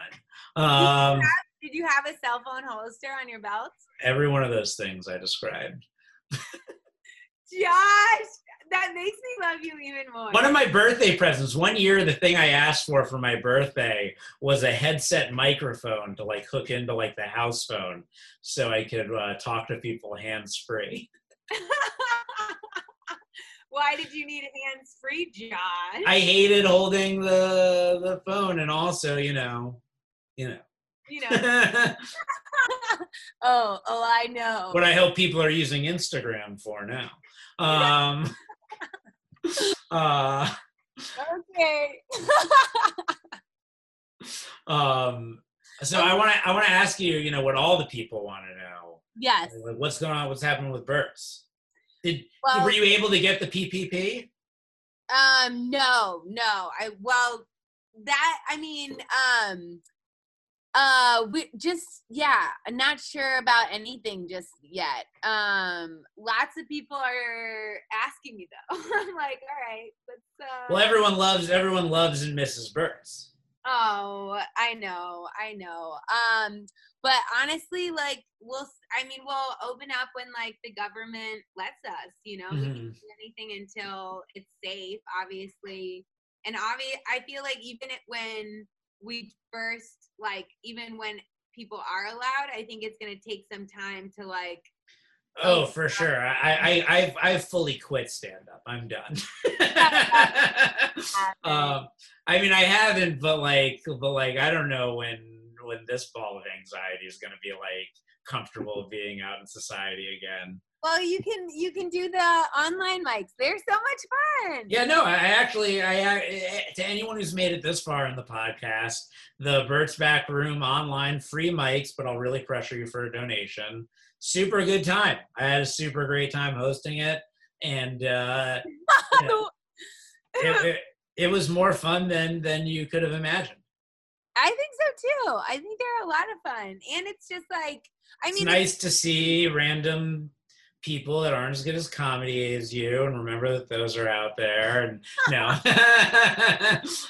Um, Did you have a cell phone holster on your belt? every one of those things I described. Josh, that makes me love you even more. One of my birthday presents, one year, the thing I asked for for my birthday was a headset microphone to like hook into like the house phone so I could uh, talk to people hands free. (laughs) Why did you need hands free, Josh? I hated holding the the phone, and also, you know, you know, you know. (laughs) oh, oh, I know. what I hope people are using Instagram for now. Um, (laughs) uh, okay. (laughs) um, so I want to I want to ask you, you know, what all the people want to know. yes. What's going on? What's happening with Burt's? Did Well, were you able to get the PPP? Um, no, no. I well, that I mean, um, uh, we just yeah, I'm not sure about anything just yet. Um, lots of people are asking me though. (laughs) I'm like, all right, let's. Uh, Well, everyone loves everyone loves and misses Burt's. Oh, I know, I know. Um, but honestly, like we'll, I mean, we'll open up when like the government lets us. You know, we Mhm. can't do anything until it's safe, obviously. And obvi- I feel like even when we first, like, even when people are allowed, I think it's gonna take some time to like. Oh, for sure. I I I've I've fully quit stand up. I'm done. (laughs) (laughs) um, I mean, I haven't, but like, but like, I don't know when when this ball of anxiety is going to be like comfortable (laughs) being out in society again. Well, you can you can do the online mics. They're so much fun. Yeah, no, I actually, I I- to anyone who's made it this far in the podcast, the Bert's Back Room online free mics, but I'll really pressure you for a donation. Super good time. I had a super great time hosting it, and uh, you (laughs) know, it, it, it was more fun than than you could have imagined. I think so too. I think they're a lot of fun, and it's just like I It's mean, nice to see random people that aren't as good as comedy as you, and remember that those are out there. And (laughs) no,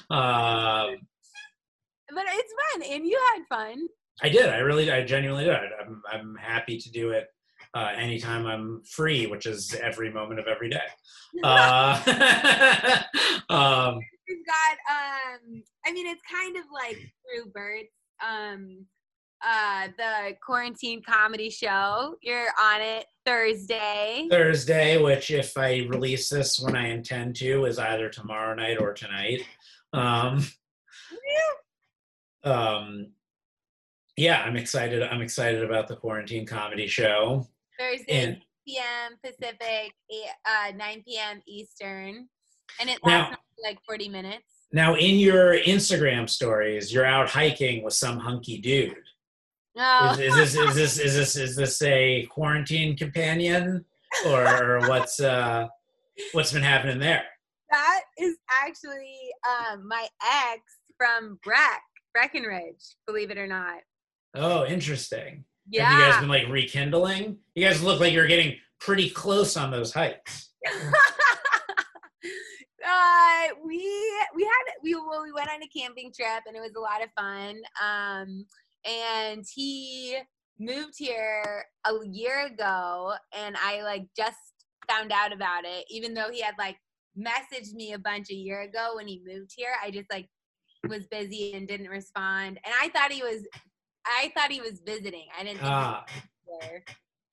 um, (laughs) but it's fun, and you had fun. I did. I really, I genuinely did. I'm, I'm happy to do it uh, anytime I'm free, which is every moment of every day. (laughs) Uh, (laughs) um, We've got um I mean it's kind of like through Bert's um uh the quarantine comedy show. You're on it Thursday. Thursday, which if I release this when I intend to, is either tomorrow night or tonight. Um, um, yeah, I'm excited. I'm excited about the quarantine comedy show. Thursday And 8 p.m. Pacific, 8, uh 9 p.m. Eastern. And it Now- lasts like 40 minutes. now, in your Instagram stories, you're out hiking with some hunky dude. Oh, Is, is this is this is this is this a quarantine companion, or, or what's uh, what's been happening there? that is actually um my ex from Breck, Breckenridge, believe it or not. Oh, interesting. Yeah. Have you guys been like rekindling? You guys look like you're getting pretty close on those hikes. (laughs) uh, we we had we well, we went on a camping trip and it was a lot of fun. Um, and he moved here a year ago, and I like just found out about it, even though he had like messaged me a bunch a year ago when he moved here. I just like was busy and didn't respond, and I thought he was. I thought he was visiting. I didn't think he was Ah, there.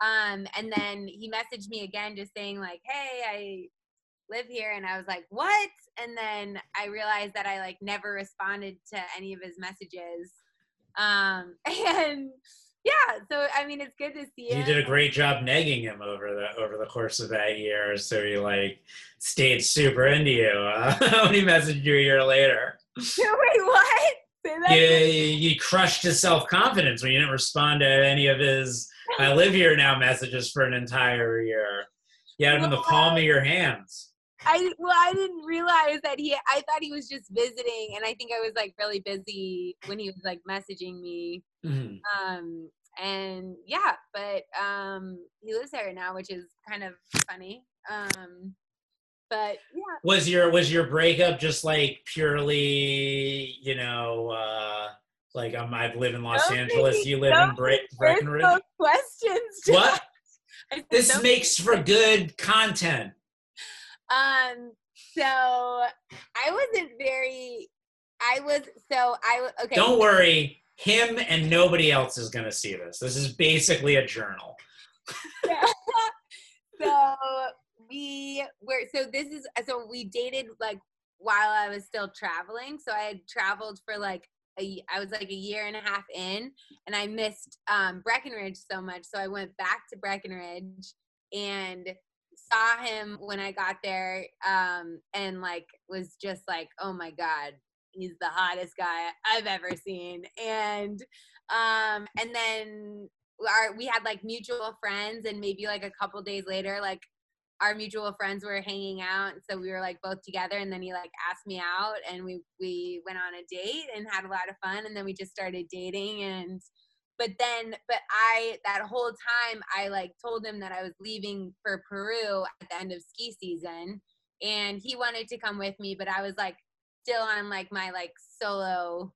Um, and then he messaged me again, just saying like, "Hey, I live here," and I was like, "What?" And then I realized that I like never responded to any of his messages. Um, (laughs) and yeah, so I mean, it's good to see you him. did a great job negging him over the over the course of that year, so he like stayed super into you uh, (laughs) when he messaged you a year later. (laughs) Wait, what? That You, crushed his self confidence when you didn't respond to any of his "I live here now" messages for an entire year. You had him in the palm of your hands. I well, I didn't realize that he. I thought he was just visiting, and I think I was like really busy when he was like messaging me. Mhm. um and yeah but um he lives there now which is kind of funny um but yeah Was your was your breakup just like purely, you know, uh like um, I live in Los Angeles, you live in Where's Breckenridge? those questions? (laughs) What? This makes for good content. um so i wasn't very i was so I okay Don't worry, him and nobody else is going to see this. This is basically a journal. (laughs) so we were so this is so we dated like while I was still traveling. So I had traveled for like a I was like a year and a half in and I missed um Breckenridge so much. So I went back to Breckenridge and saw him when I got there um and like was just like, "Oh my god, he's the hottest guy I've ever seen." And um and then our we had like mutual friends and maybe like a couple days later like our mutual friends were hanging out so we were like both together and then he like asked me out and we we went on a date and had a lot of fun and then we just started dating and but then but i that whole time i like told him that i was leaving for peru at the end of ski season and he wanted to come with me but i was like still on like my like solo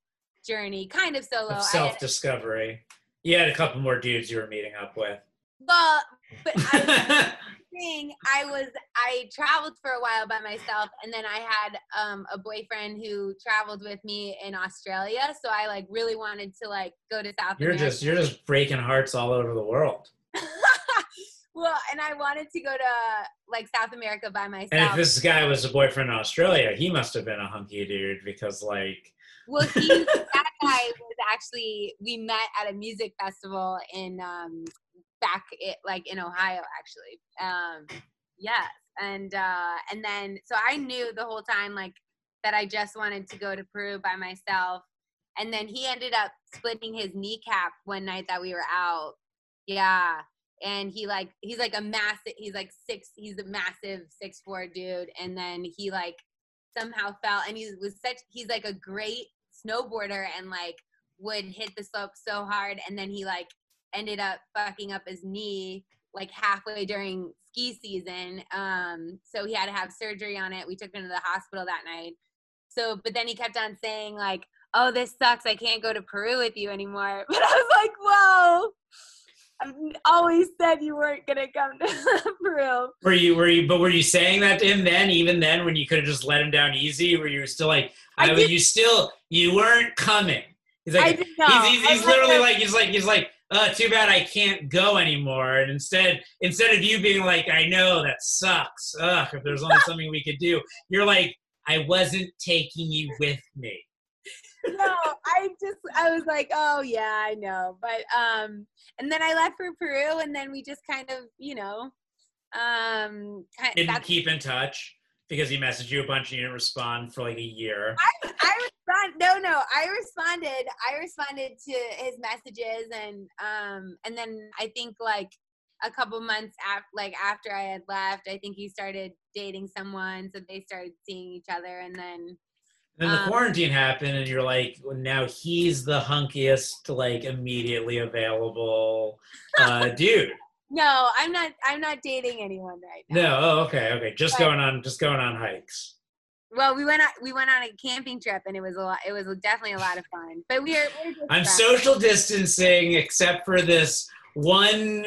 journey kind of solo Of self had- discovery. You had a couple more dudes you were meeting up with. well but I, (laughs) thing i was i traveled for a while by myself and then i had um, a boyfriend who traveled with me in australia so i like really wanted to like go to south you're america just you're just breaking hearts all over the world. (laughs) well and i wanted to go to like south america by myself And if this guy was a boyfriend in Australia, he must have been a hunky dude because like well he (laughs) that guy was actually we met at a music festival in um back it like in ohio actually. Um yes and uh and then so i knew the whole time like that i just wanted to go to peru by myself and then he ended up splitting his kneecap one night that we were out. Yeah and he like he's like a massive he's like six he's a massive six four dude and then he like somehow fell and he was such he's like a great snowboarder and like would hit the slope so hard and then he like ended up fucking up his knee like halfway during ski season um so he had to have surgery on it we took him to the hospital that night so but then he kept on saying like oh this sucks i can't go to peru with you anymore (laughs) but i was like whoa I've always said you weren't gonna come to (laughs) Peru. Were you? Were you? But were you saying that to him then? Even then, when you could have just let him down easy, were you were still like? I, I mean, you still you weren't coming. He's I like, did he's, he's, he's literally like, he's like, he's like, uh, too bad I can't go anymore. And instead, instead of you being like, I know that sucks. Ugh, if there's only (laughs) something we could do, you're like, I wasn't taking you with me. no, (laughs) I just I was like, oh yeah, I know. But um and then I left for Peru and then we just kind of, you know, um kind Didn't keep in touch because he messaged you a bunch and you didn't respond for like a year. I respond no no, I responded I responded to his messages and um and then I think like a couple months after like after I had left, I think he started dating someone, so they started seeing each other and then Then the Um, quarantine happened, and you're like, well, now he's the hunkiest, like immediately available uh, dude. No, I'm not I'm not dating anyone right now. No, oh, okay, okay, just But- going on, just going on hikes. Well, we went on we went on a camping trip and it was a lot. It was definitely a lot of fun. But we are. We were just I'm social distancing, except for this one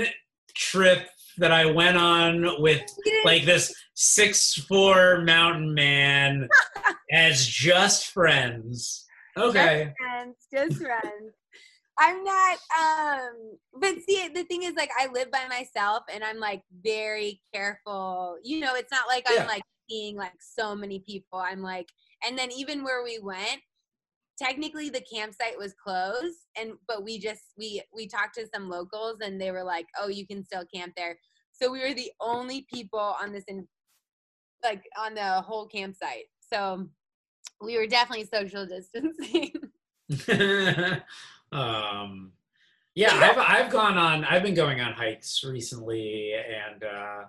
trip that I went on with like this six four mountain man (laughs) as just friends. Okay. friends, just friends. I'm not. Um, but see, the thing is, like, I live by myself, and I'm like very careful. You know, it's not like Yeah. I'm like seeing like so many people. I'm like, and then even where we went, technically the campsite was closed, and but we just we we talked to some locals, and they were like, oh, you can still camp there. So we were the only people on this in like on the whole campsite. So we were definitely social distancing. (laughs) (laughs) um, yeah, I've I've gone on. I've been going on hikes recently, and uh,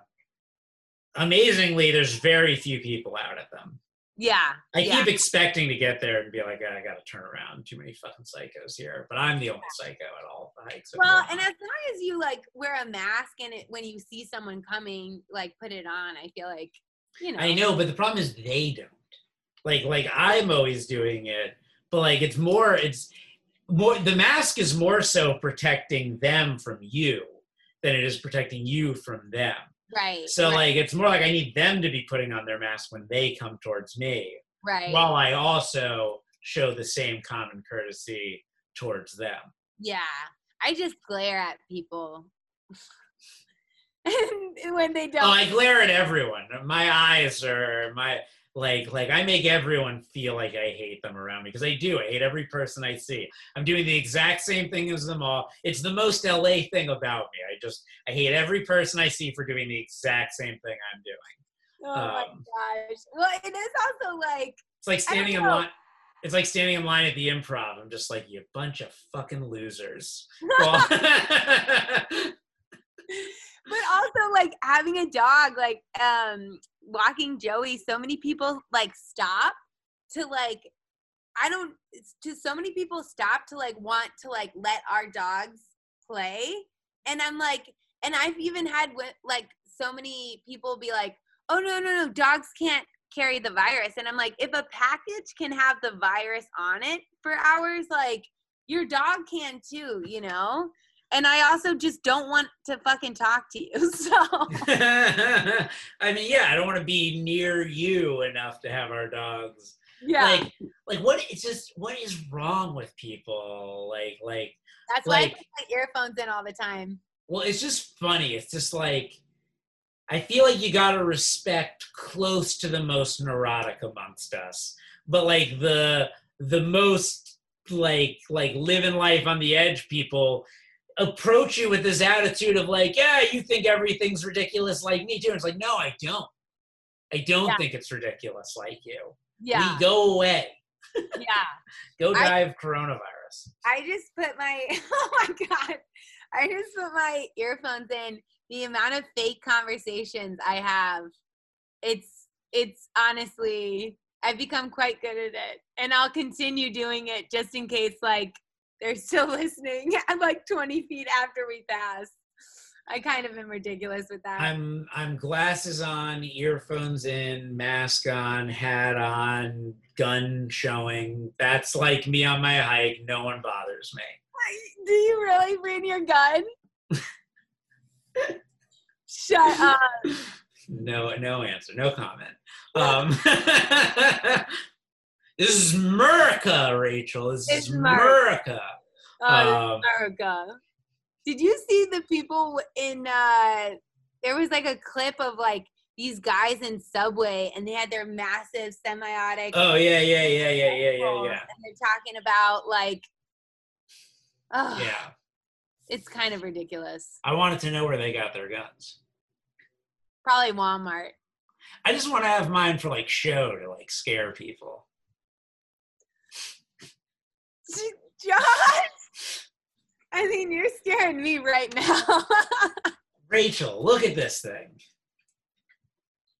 amazingly, there's very few people out at them. Yeah. I yeah. keep expecting to get there and be like, "Ah, I got to turn around. Too many fucking psychos here. But I'm the only psycho at all the hikes. Well, and as long as you like wear a mask and it when you see someone coming, like put it on, I feel like you know. I know, but the problem is they don't. Like, like I'm always doing it, but like it's more. It's more. The mask is more so protecting them from you than it is protecting you from them. Right. So right, like it's more like I need them to be putting on their mask when they come towards me, right. while I also show the same common courtesy towards them. yeah. I just glare at people. (laughs) and when they don't Oh, I glare at everyone. My eyes are my like like I make everyone feel like I hate them around me because I do. I hate every person I see. I'm doing the exact same thing as them all. It's the most LA thing about me. I just I hate every person I see for doing the exact same thing I'm doing. Oh my um, gosh. Well, it is also like It's like standing in line. It's like standing in line at the improv. I'm just like you bunch of fucking losers. (laughs) Well, (laughs) (laughs) but also like having a dog like um walking joey so many people like stop to like i don't just so many people stop to like want to like let our dogs play. And i'm like and i've even had like so many people be like oh no no no dogs can't carry the virus. And i'm like if a package can have the virus on it for hours like your dog can too you know and I also just don't want to fucking talk to you. (laughs) So (laughs) I mean, yeah, I don't want to be near you enough to have our dogs. yeah, Like, like what? It's just what is wrong with people? Like, like, that's why I put my earphones in all the time. well, it's just funny. It's just like I feel like you got to respect close to the most neurotic amongst us, but like the the most like like living life on the edge people approach you with this attitude of like, yeah, you think everything's ridiculous like me too. And it's like, no, I don't. I don't Yeah. think it's ridiculous like you. Yeah, We go away. yeah. (laughs) Go I- die of coronavirus. I just put my (laughs) oh my god. I just put my earphones in. The amount of fake conversations I have, it's it's honestly I've become quite good at it. And I'll continue doing it just in case like they're still (laughs) listening at like 20 feet after we pass. I kind of am ridiculous with that. I'm I'm glasses on, earphones in, mask on, hat on, gun showing. That's like me on my hike. No one bothers me. Do you really bring your gun? (laughs) Shut up. No, no answer. No comment. (laughs) Um, this is America, Rachel. This It's is America. America. Oh, Um, America. Did you see the people in uh there was like a clip of like these guys in subway and they had their massive semi-automatic Oh yeah, yeah, yeah, yeah, yeah, yeah, yeah. and they're talking about like oh Yeah. it's kind of ridiculous. I wanted to know where they got their guns. Probably Walmart. I just want to have mine for like show to like scare people. Josh! (laughs) I mean you're scaring me right now. (laughs) Rachel, look at this thing.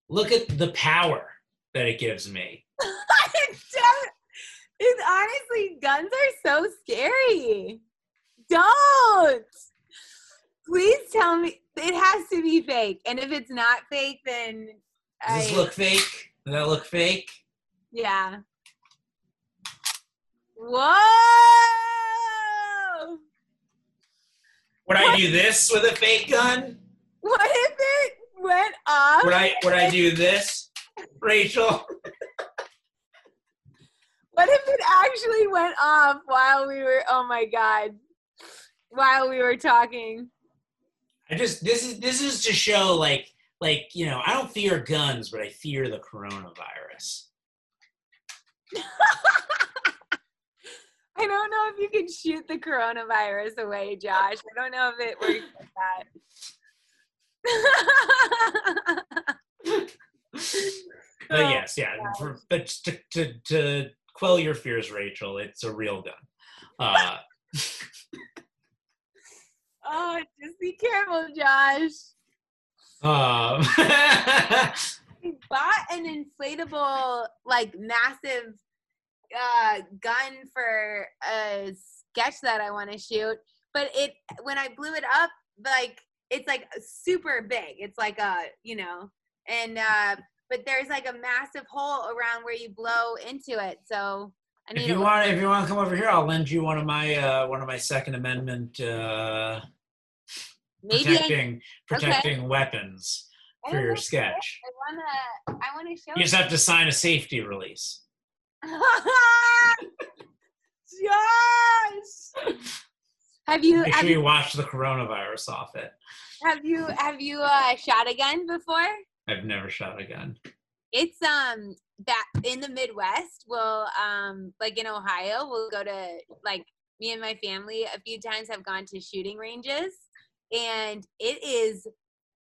Look at the power that it gives me. (laughs) it's, honestly guns are so scary. Don't. Please tell me it has to be fake. And if it's not fake, then Does I this look fake? Does that look fake? yeah. Whoa! Would I do this with a fake gun? What if it went off? Would I would I do this, Rachel? What if it actually went off while we were? Oh my god! While we were talking. I just this is this is to show like like you know I don't fear guns, but I fear the coronavirus. (laughs) I don't know if you can shoot the coronavirus away, Josh. I don't know if it works like that. (laughs) But Oh, yes, yeah. For, but to, to to quell your fears, Rachel, it's a real gun. Uh, (laughs) oh, just be careful, Josh. um, (laughs) bought an inflatable, like massive uh, gun for a sketch that I want to shoot. But it when I blew it up, like it's like super big. It's like a you know, and uh, but there's like a massive hole around where you blow into it. So I need if you want, if you want to come over here, I'll lend you one of my uh, one of my Second Amendment uh, maybe I, protecting protecting weapons for your sketch. I wanna I wanna show You just have to sign a safety release. Josh. Have you Make have sure you you wash the coronavirus off it. have you have you uh, shot a gun before? I've never shot a gun. It's um that in the Midwest. We'll um like in Ohio, we'll go to like me and my family a few times have gone to shooting ranges, and it is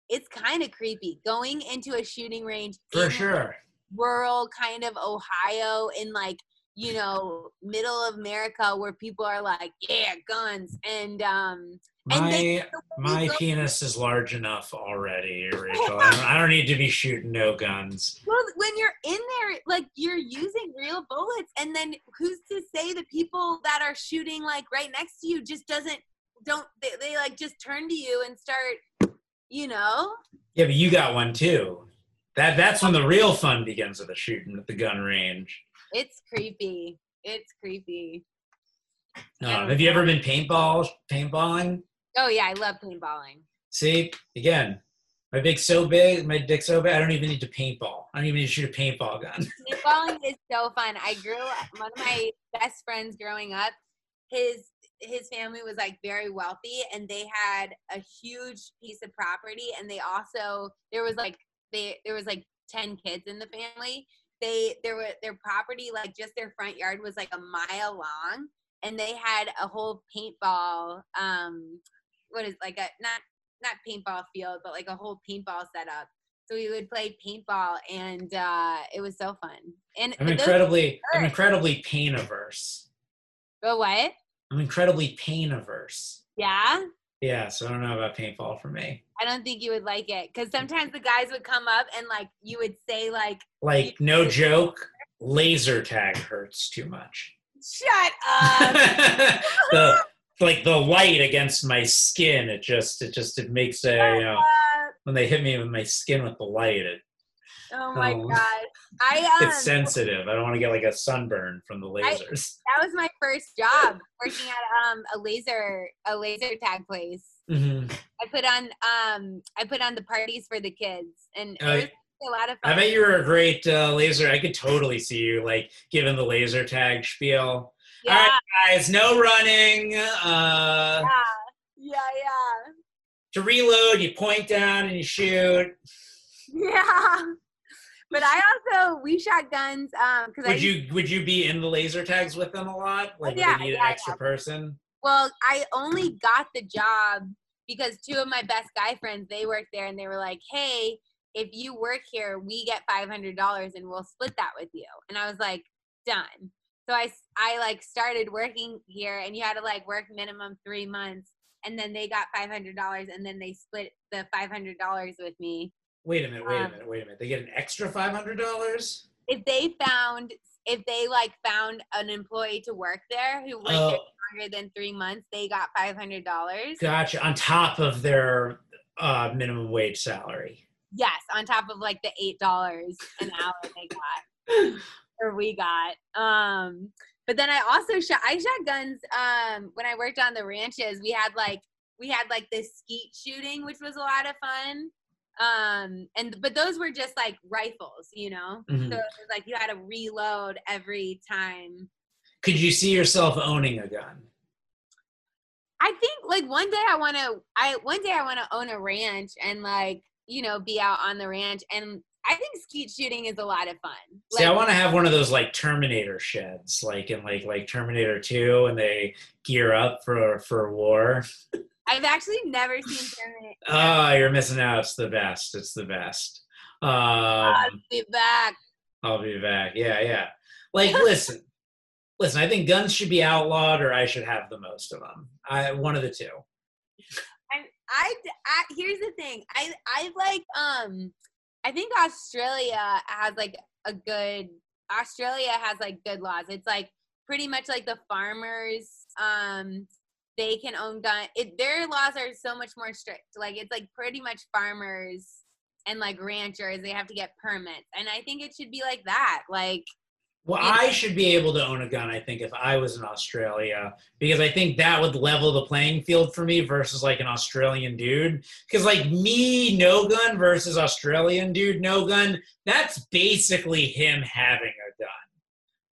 it's kind of creepy going into a shooting range For sure. Rural kind of Ohio in like you know middle of America where people are like yeah guns and um and My they- my penis is large enough already, Rachel. I don't, (laughs) I don't need to be shooting no guns. well when you're in there like you're using real bullets and then who's to say the people that are shooting like right next to you just doesn't don't they, they like just turn to you and start you know Yeah, but you got one too. That that's when the real fun begins with the shooting at the gun range. it's creepy it's creepy Um, have you ever been paintball paintballing? oh yeah i love paintballing See, again, my big so big, my dick so big, I don't even need to paintball. I don't even need to shoot a paintball gun. (laughs) Paintballing is so fun. I grew one of my best friends growing up. His his family was like very wealthy, and they had a huge piece of property. And they also there was like they there was like ten kids in the family. They there were their property like just their front yard was like a mile long, and they had a whole paintball. Um, what is like a not not paintball field, but like a whole paintball setup. So we would play paintball, and uh, it was so fun. And I'm incredibly, I'm incredibly pain averse. but what? I'm incredibly pain averse. Yeah. Yeah, so I don't know about paintball for me. I don't think you would like it because sometimes the guys would come up and like you would say like, Like, no joke, laser tag hurts too much. "Shut (laughs) up." the like the light against my skin, it just it just it makes a uh, Uh, when they hit me with my skin with the light, it oh my Oh. god! I um, it's sensitive. I don't want to get like a sunburn from the I- lasers. (laughs) that was my first job working at um a laser a laser tag place. Mhm. I put on um I put on the parties for the kids and it was a lot of fun. I bet you were a great uh, laser. I could totally see you like giving the laser tag spiel. yeah, All right, guys, no running. Uh, yeah, yeah, yeah, to reload, you point down and you shoot. (laughs) yeah. But I also we shot guns um because I Would you would you be in the laser tags with them a lot? Like, would they need yeah, an extra person? well I only got the job because two of my best guy friends they worked there and they were like, hey, if you work here, we get five hundred dollars and we'll split that with you. And I was like, done. So I I like started working here and you had to like work minimum three months and then they got five hundred dollars and then they split the five hundred dollars with me. Wait a minute, wait a Um, minute, wait a minute. They get an extra five hundred dollars? If they found if they like found an employee to work there who worked Oh, there longer than three months, they got five hundred dollars. gotcha. On top of their uh, minimum wage salary. Yes, on top of like the eight dollars an hour they got (laughs) or we got. Um, but then I also shot. I shot guns. Um, when I worked on the ranches, we had like we had like this skeet shooting, which was a lot of fun. Um, and but those were just like rifles, you know. Mhm. So it was like you had to reload every time. Could you see yourself owning a gun? I think like one day I want to. I one day I want to own a ranch and like you know be out on the ranch and. I think skeet shooting is a lot of fun. See, I want to have one of those like Terminator sheds, like in like like Terminator Two, and they gear up for for war. (laughs) I've actually never seen Terminator. Oh, you're missing out. It's the best. It's the best. Um, I'll Be back. I'll be back. Yeah, yeah. Like, (laughs) listen, listen. I think guns should be outlawed, or I should have the most of them. I one of the two. I, I, I here's the thing. I I like um I think Australia has like a good Australia has like good laws. It's like pretty much like the farmers um they can own gun it their laws are so much more strict. Like it's like pretty much farmers and like ranchers they have to get permits. And I think it should be like that. Like Well. I should be able to own a gun. I think if I was in Australia, because I think that would level the playing field for me versus like an Australian dude. Because like me, no gun versus Australian dude, no gun. That's basically him having a gun.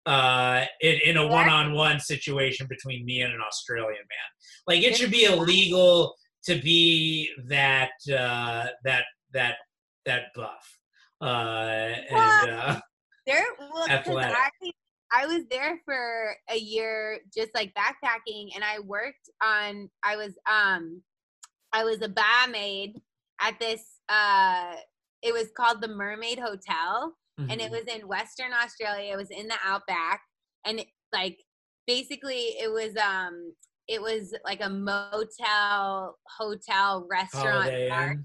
Uh, in, in a one-on-one situation between me and an Australian man. Like it should be illegal to be that uh, that that that buff. Uh, and uh, There, well, Athletic. I, I was there for a year, just like backpacking, and I worked on. I was um, I was a barmaid at this. Uh, it was called the Mermaid Hotel, and mm-hmm. it was in Western Australia. It was in the outback, and it, like basically, it was um, it was like a motel, hotel, restaurant, bar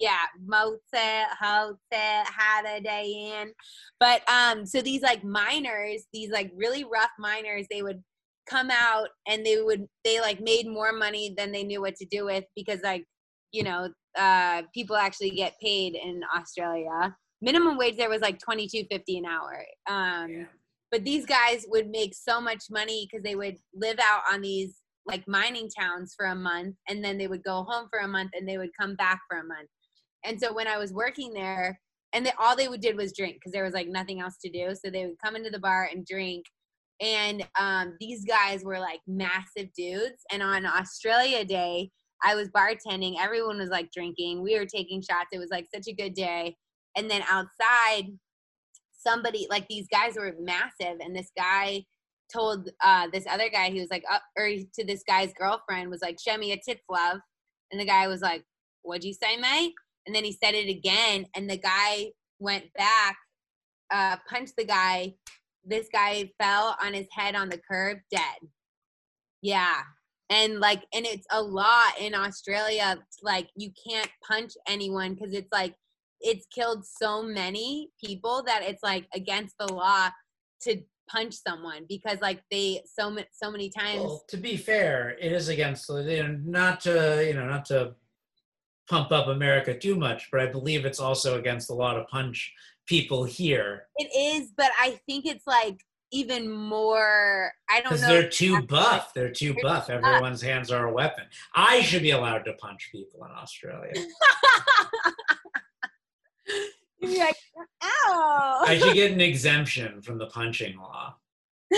yeah motel hotel holiday inn but um so these like miners these like really rough miners they would come out and they would they like made more money than they knew what to do with because like you know uh people actually get paid in australia minimum wage there was like 22.50 an hour. Um Yeah. but these guys would make so much money because they would live out on these like mining towns for a month and then they would go home for a month and they would come back for a month. And so when i was working there and they, all they would did was drink because there was like nothing else to do. So they would come into the bar and drink. And um, these guys were like massive dudes. And on australia day i was bartending. Everyone was like drinking. We were taking shots. It was like such a good day and then outside somebody like these guys were massive and this guy told uh this other guy he was like uh, or to this guy's girlfriend was like show me a tits love. And the guy was like what'd you say mate? And then he said it again and the guy went back uh punched the guy. This guy fell on his head on the curb dead. Yeah. And like and it's a law in australia like you can't punch anyone because it's like it's killed so many people that it's like against the law to punch someone because like they so ma- so many times Well, to be fair, it is against the you know, not to you know not to pump up America too much, but I believe it's also against the law to punch people here it is but i think it's like even more i don't because know they're too buff. They're too They're buff. too buff. Everyone's hands are a weapon. I should be allowed to punch people in Australia. (laughs) (laughs) You'd be like ow I should get an (laughs) exemption from the punching law. (laughs)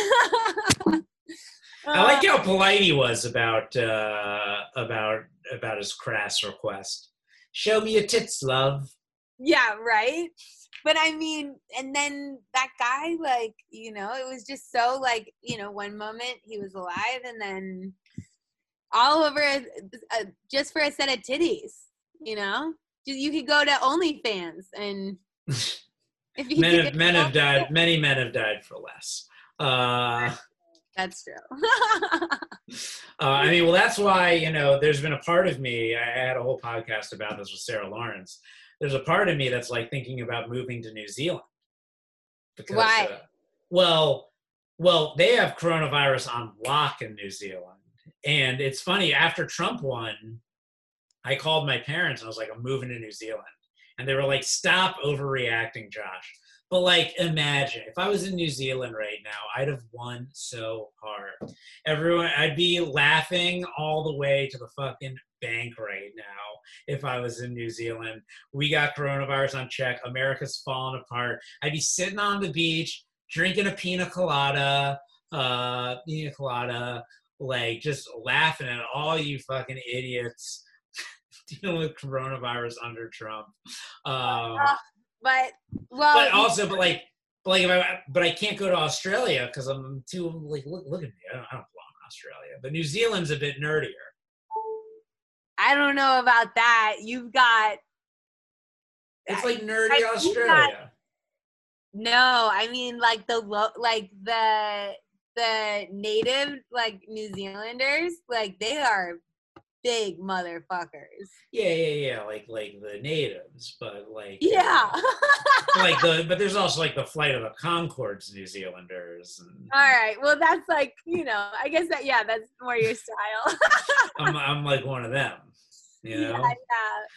I Uh, like how polite he was about uh, about about his crass request. Show me your tits, love. Yeah, right. But I mean, and then that guy, like, you know, it was just so like, you know, one moment he was alive, and then all over uh, just for a set of titties, you know. You- You could go to OnlyFans, and (laughs) if you Men have men have died. Many men have died for less. Uh, That's true. (laughs) uh, I mean, well, that's why you know. There's been a part of me. I had a whole podcast about this with Sarah Lawrence. There's a part of me that's like thinking about moving to New Zealand. Because, Why? uh, well, well, they have coronavirus on lock in New Zealand, and it's funny. After Trump won, I called my parents and I was like, "I'm moving to New Zealand," and they were like, "Stop overreacting, Josh." But like, imagine if I was in New Zealand right now, I'd have won so hard. Everyone, I'd be laughing all the way to the fucking bank right now if I was in New Zealand. We got coronavirus on check. America's falling apart. I'd be sitting on the beach drinking a pina colada, uh, pina colada, like just laughing at all you fucking idiots dealing with coronavirus under Trump. Um, but well, but also, but like, but like, if I, but I can't go to Australia because I'm too like. Look, look at me. I don't, I don't belong in Australia. But New Zealand's a bit nerdier. I don't know about that. You've got It's like nerdy I Australia. No, I mean like the lo- like the the native like New Zealanders, like they are big motherfuckers. Yeah, yeah, yeah. Like like the natives, but like uh, Yeah. (laughs) like the but there's also like the flight of the Conchords New Zealanders. And All right. Well, that's like you know. I guess that yeah, that's more your style. (laughs) I'm I'm like one of them. You know, Yeah, yeah.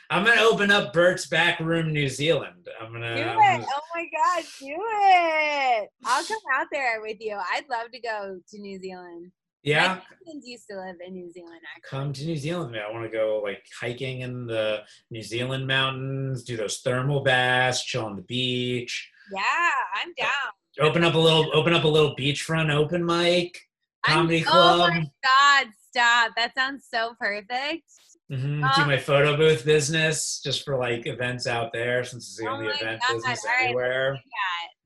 I'm gonna open up Bert's back room, New Zealand. I'm gonna. Do I'm it. gonna- Oh my god, do it. I'll come out there with you. I'd love to go to New Zealand. Yeah, My used to live in New Zealand actually. come to New Zealand, man. I want to go like hiking in the New Zealand mountains, do those thermal baths, chill on the beach, Yeah, I'm down. open up a little, open up a little beachfront open mic, comedy I'm, club. Oh my god, stop. That sounds so perfect. hmm Oh. do my photo booth business just for like events out there, since it's the Oh only event God, business right, anywhere.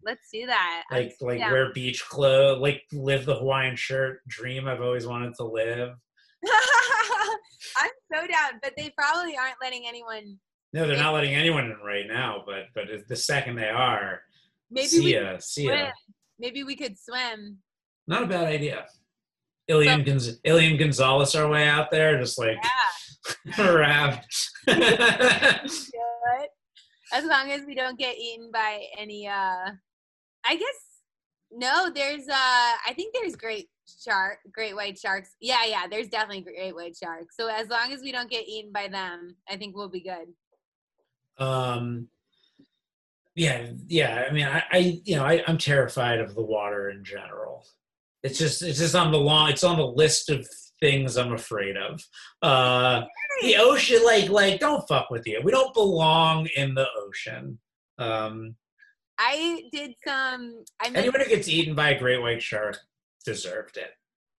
Let's do that. Like like down. wear beach clothes, like live the Hawaiian shirt dream I've always wanted to live. (laughs) I'm so down, but they probably aren't letting anyone. No, they're not letting anyone in right now, but but the second they are, Maybe see we ya, see ya. Maybe we could swim. Not a bad idea. Elian, Gonz- Elian Gonzalez our way out there, just like. (laughs) Do (laughs) it. As long as we don't get eaten by any. uh I guess no. There's. uh I think there's great shark, great white sharks. Yeah, yeah. There's definitely great white sharks. So as long as we don't get eaten by them, I think we'll be good. um, yeah, yeah. I mean, I, I you know, I, I'm terrified of the water in general. It's just, it's just on the long, it's on the list of things I'm afraid of. Uh, the ocean, like, like, don't fuck with you. We don't belong in the ocean. Um, I did some. I met anyone who gets eaten by a great white shark deserved it.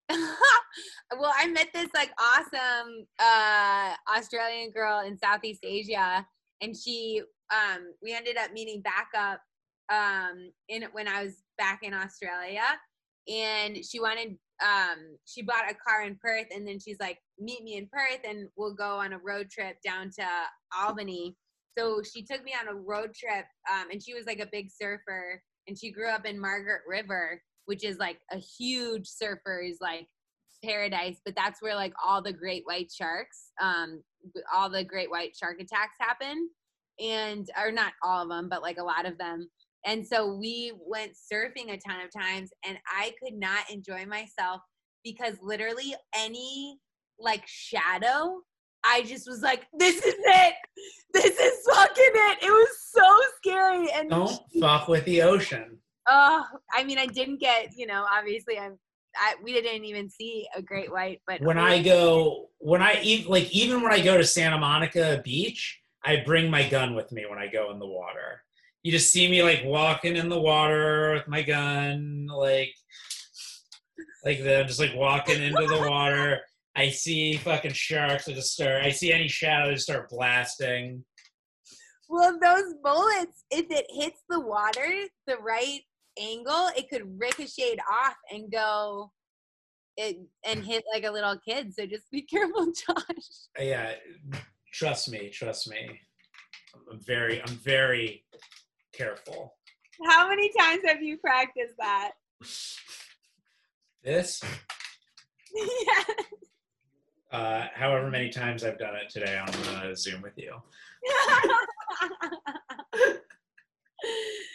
(laughs) well, I met this like awesome uh Australian girl in Southeast Asia and she um we ended up meeting back up um in when I was back in Australia and she wanted um she bought a car in Perth and then she's like meet me in Perth and we'll go on a road trip down to Albany. So she took me on a road trip um and she was like a big surfer and she grew up in Margaret River which is like a huge surfer's like paradise, but that's where like all the great white sharks, um, all the great white shark attacks happen, and or not all of them, but like a lot of them. And so we went surfing a ton of times, and I could not enjoy myself because literally any like shadow I just was like, this is it. This is fucking it. It was so scary. And don't fuck with the ocean. Oh, I mean, I didn't get, you know, obviously I'm I, we didn't even see a great white, but when I go, when I eat, like even when I go to Santa Monica Beach, I bring my gun with me when I go in the water. You just see me like walking in the water with my gun, like like that, just like walking into the water. I see fucking sharks. I just start. I see any shadow, just start blasting. Well, those bullets, if it hits the water the right angle, it could ricochet off and go it and hit like a little kid. So just be (laughs) careful, Josh. Yeah, trust me, trust me. I'm very, I'm very careful. How many times have you practiced that? This? (laughs) yeah. Uh, however many times I've done it today on uh, Zoom with you.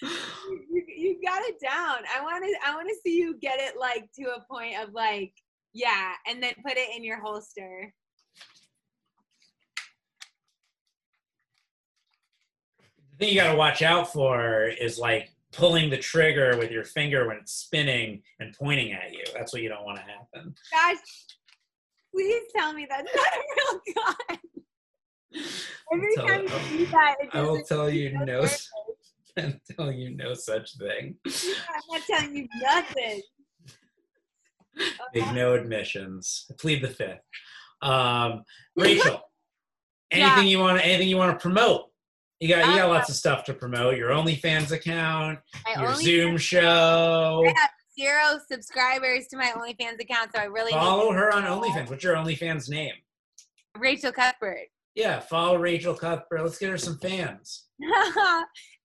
you, you got it down. I want to I want to see you get it like to a point of like yeah, and then put it in your holster. The thing you got to watch out for is like pulling the trigger with your finger when it's spinning and pointing at you. That's what you don't want to happen. Gosh, please tell me that's not a real (laughs) gun. Every Tell- time you do that, I will tell you no. (laughs) I'm telling you no such thing. I'm not telling you nothing. Make no admissions. Plead the fifth. Um, (laughs) Rachel, Yeah. anything you want? Anything you want to promote? You got you got Uh, lots of stuff to promote. Your OnlyFans account, your Zoom show. Have zero subscribers to my OnlyFans account, so I really Follow her on OnlyFans. What's your OnlyFans name? Rachel Cuthbert. (laughs) Yeah, follow Rachel Cuthbert. Let's get her some fans.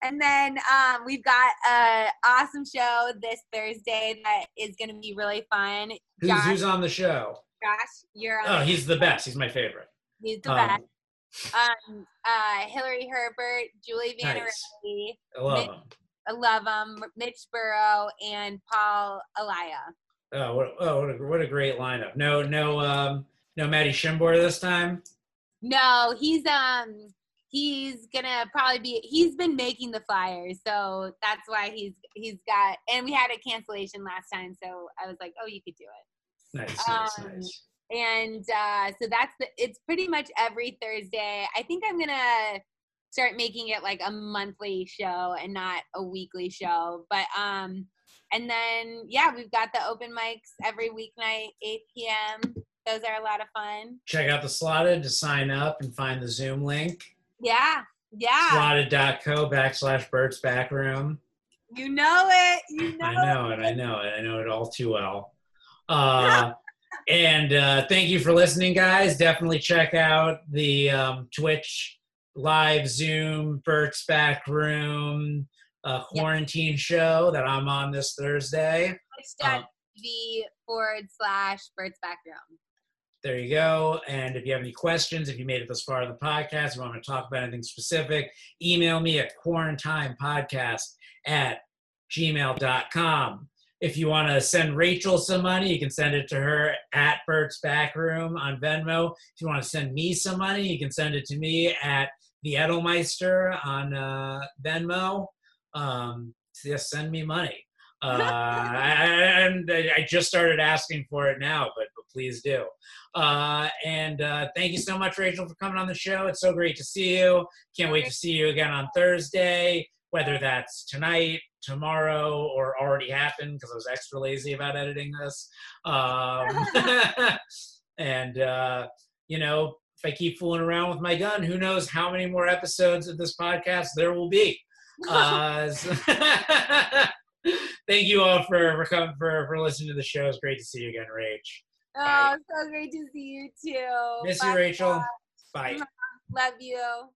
and then um, we've got an awesome show this Thursday that is going to be really fun. Who's, Josh, who's on the show? Josh, you're on. Oh, he's the best. He's my favorite. he's the Um, best. Um, uh, Hillary Herbert, Julie Nice. Vanarelli, I love Mitch- him. I love them. Mitch Burrow, and Paul Elia. Oh, what, oh, what a, what a great lineup. No, no, um, no Maddie Shimbor this time. No, he's um he's gonna probably be he's been making the flyers, so that's why he's he's got and we had a cancellation last time, so I was like, oh, you could do it. Nice, nice, Um, nice. and uh, so that's the it's pretty much every thursday i think i'm gonna start making it like a monthly show and not a weekly show but um and then yeah we've got the open mics every weeknight 8 p.m those are a lot of fun Check out the slotted to sign up and find the Zoom link. yeah yeah Slotted.co backslash Bert's back room. you know it you know I know it. I know it. I know it all too well. Uh, and uh, thank you for listening, guys. Definitely check out the um, Twitch live Zoom Bert's back room uh, quarantine show that I'm on this Thursday. twitch.tv forward slash Bert's back room There you go. And if you have any questions, if you made it this far in the podcast, you want to talk about anything specific, email me at quarantinepodcast at gmail.com. If you want to send Rachel some money, you can send it to her at Bert's Backroom on Venmo. If you want to send me some money, you can send it to me at the Edelmeister on uh, Venmo. Um, yes, send me money. Uh, (laughs) and I I just started asking for it now, but, but please do. Uh, and uh, thank you so much, Rachel, for coming on the show. It's so great to see you. Can't wait to see you again on Thursday, whether that's tonight, tomorrow, or already happened because I was extra lazy about editing this. Um, (laughs) and, uh, you know, if I keep fooling around with my gun, who knows how many more episodes of this podcast there will be. Uh, so- (laughs) thank you all for for coming for for listening to the show. It's great to see you again, Rach. oh so great to see you too Miss Bye, you, Rachel. Bye. (laughs) love you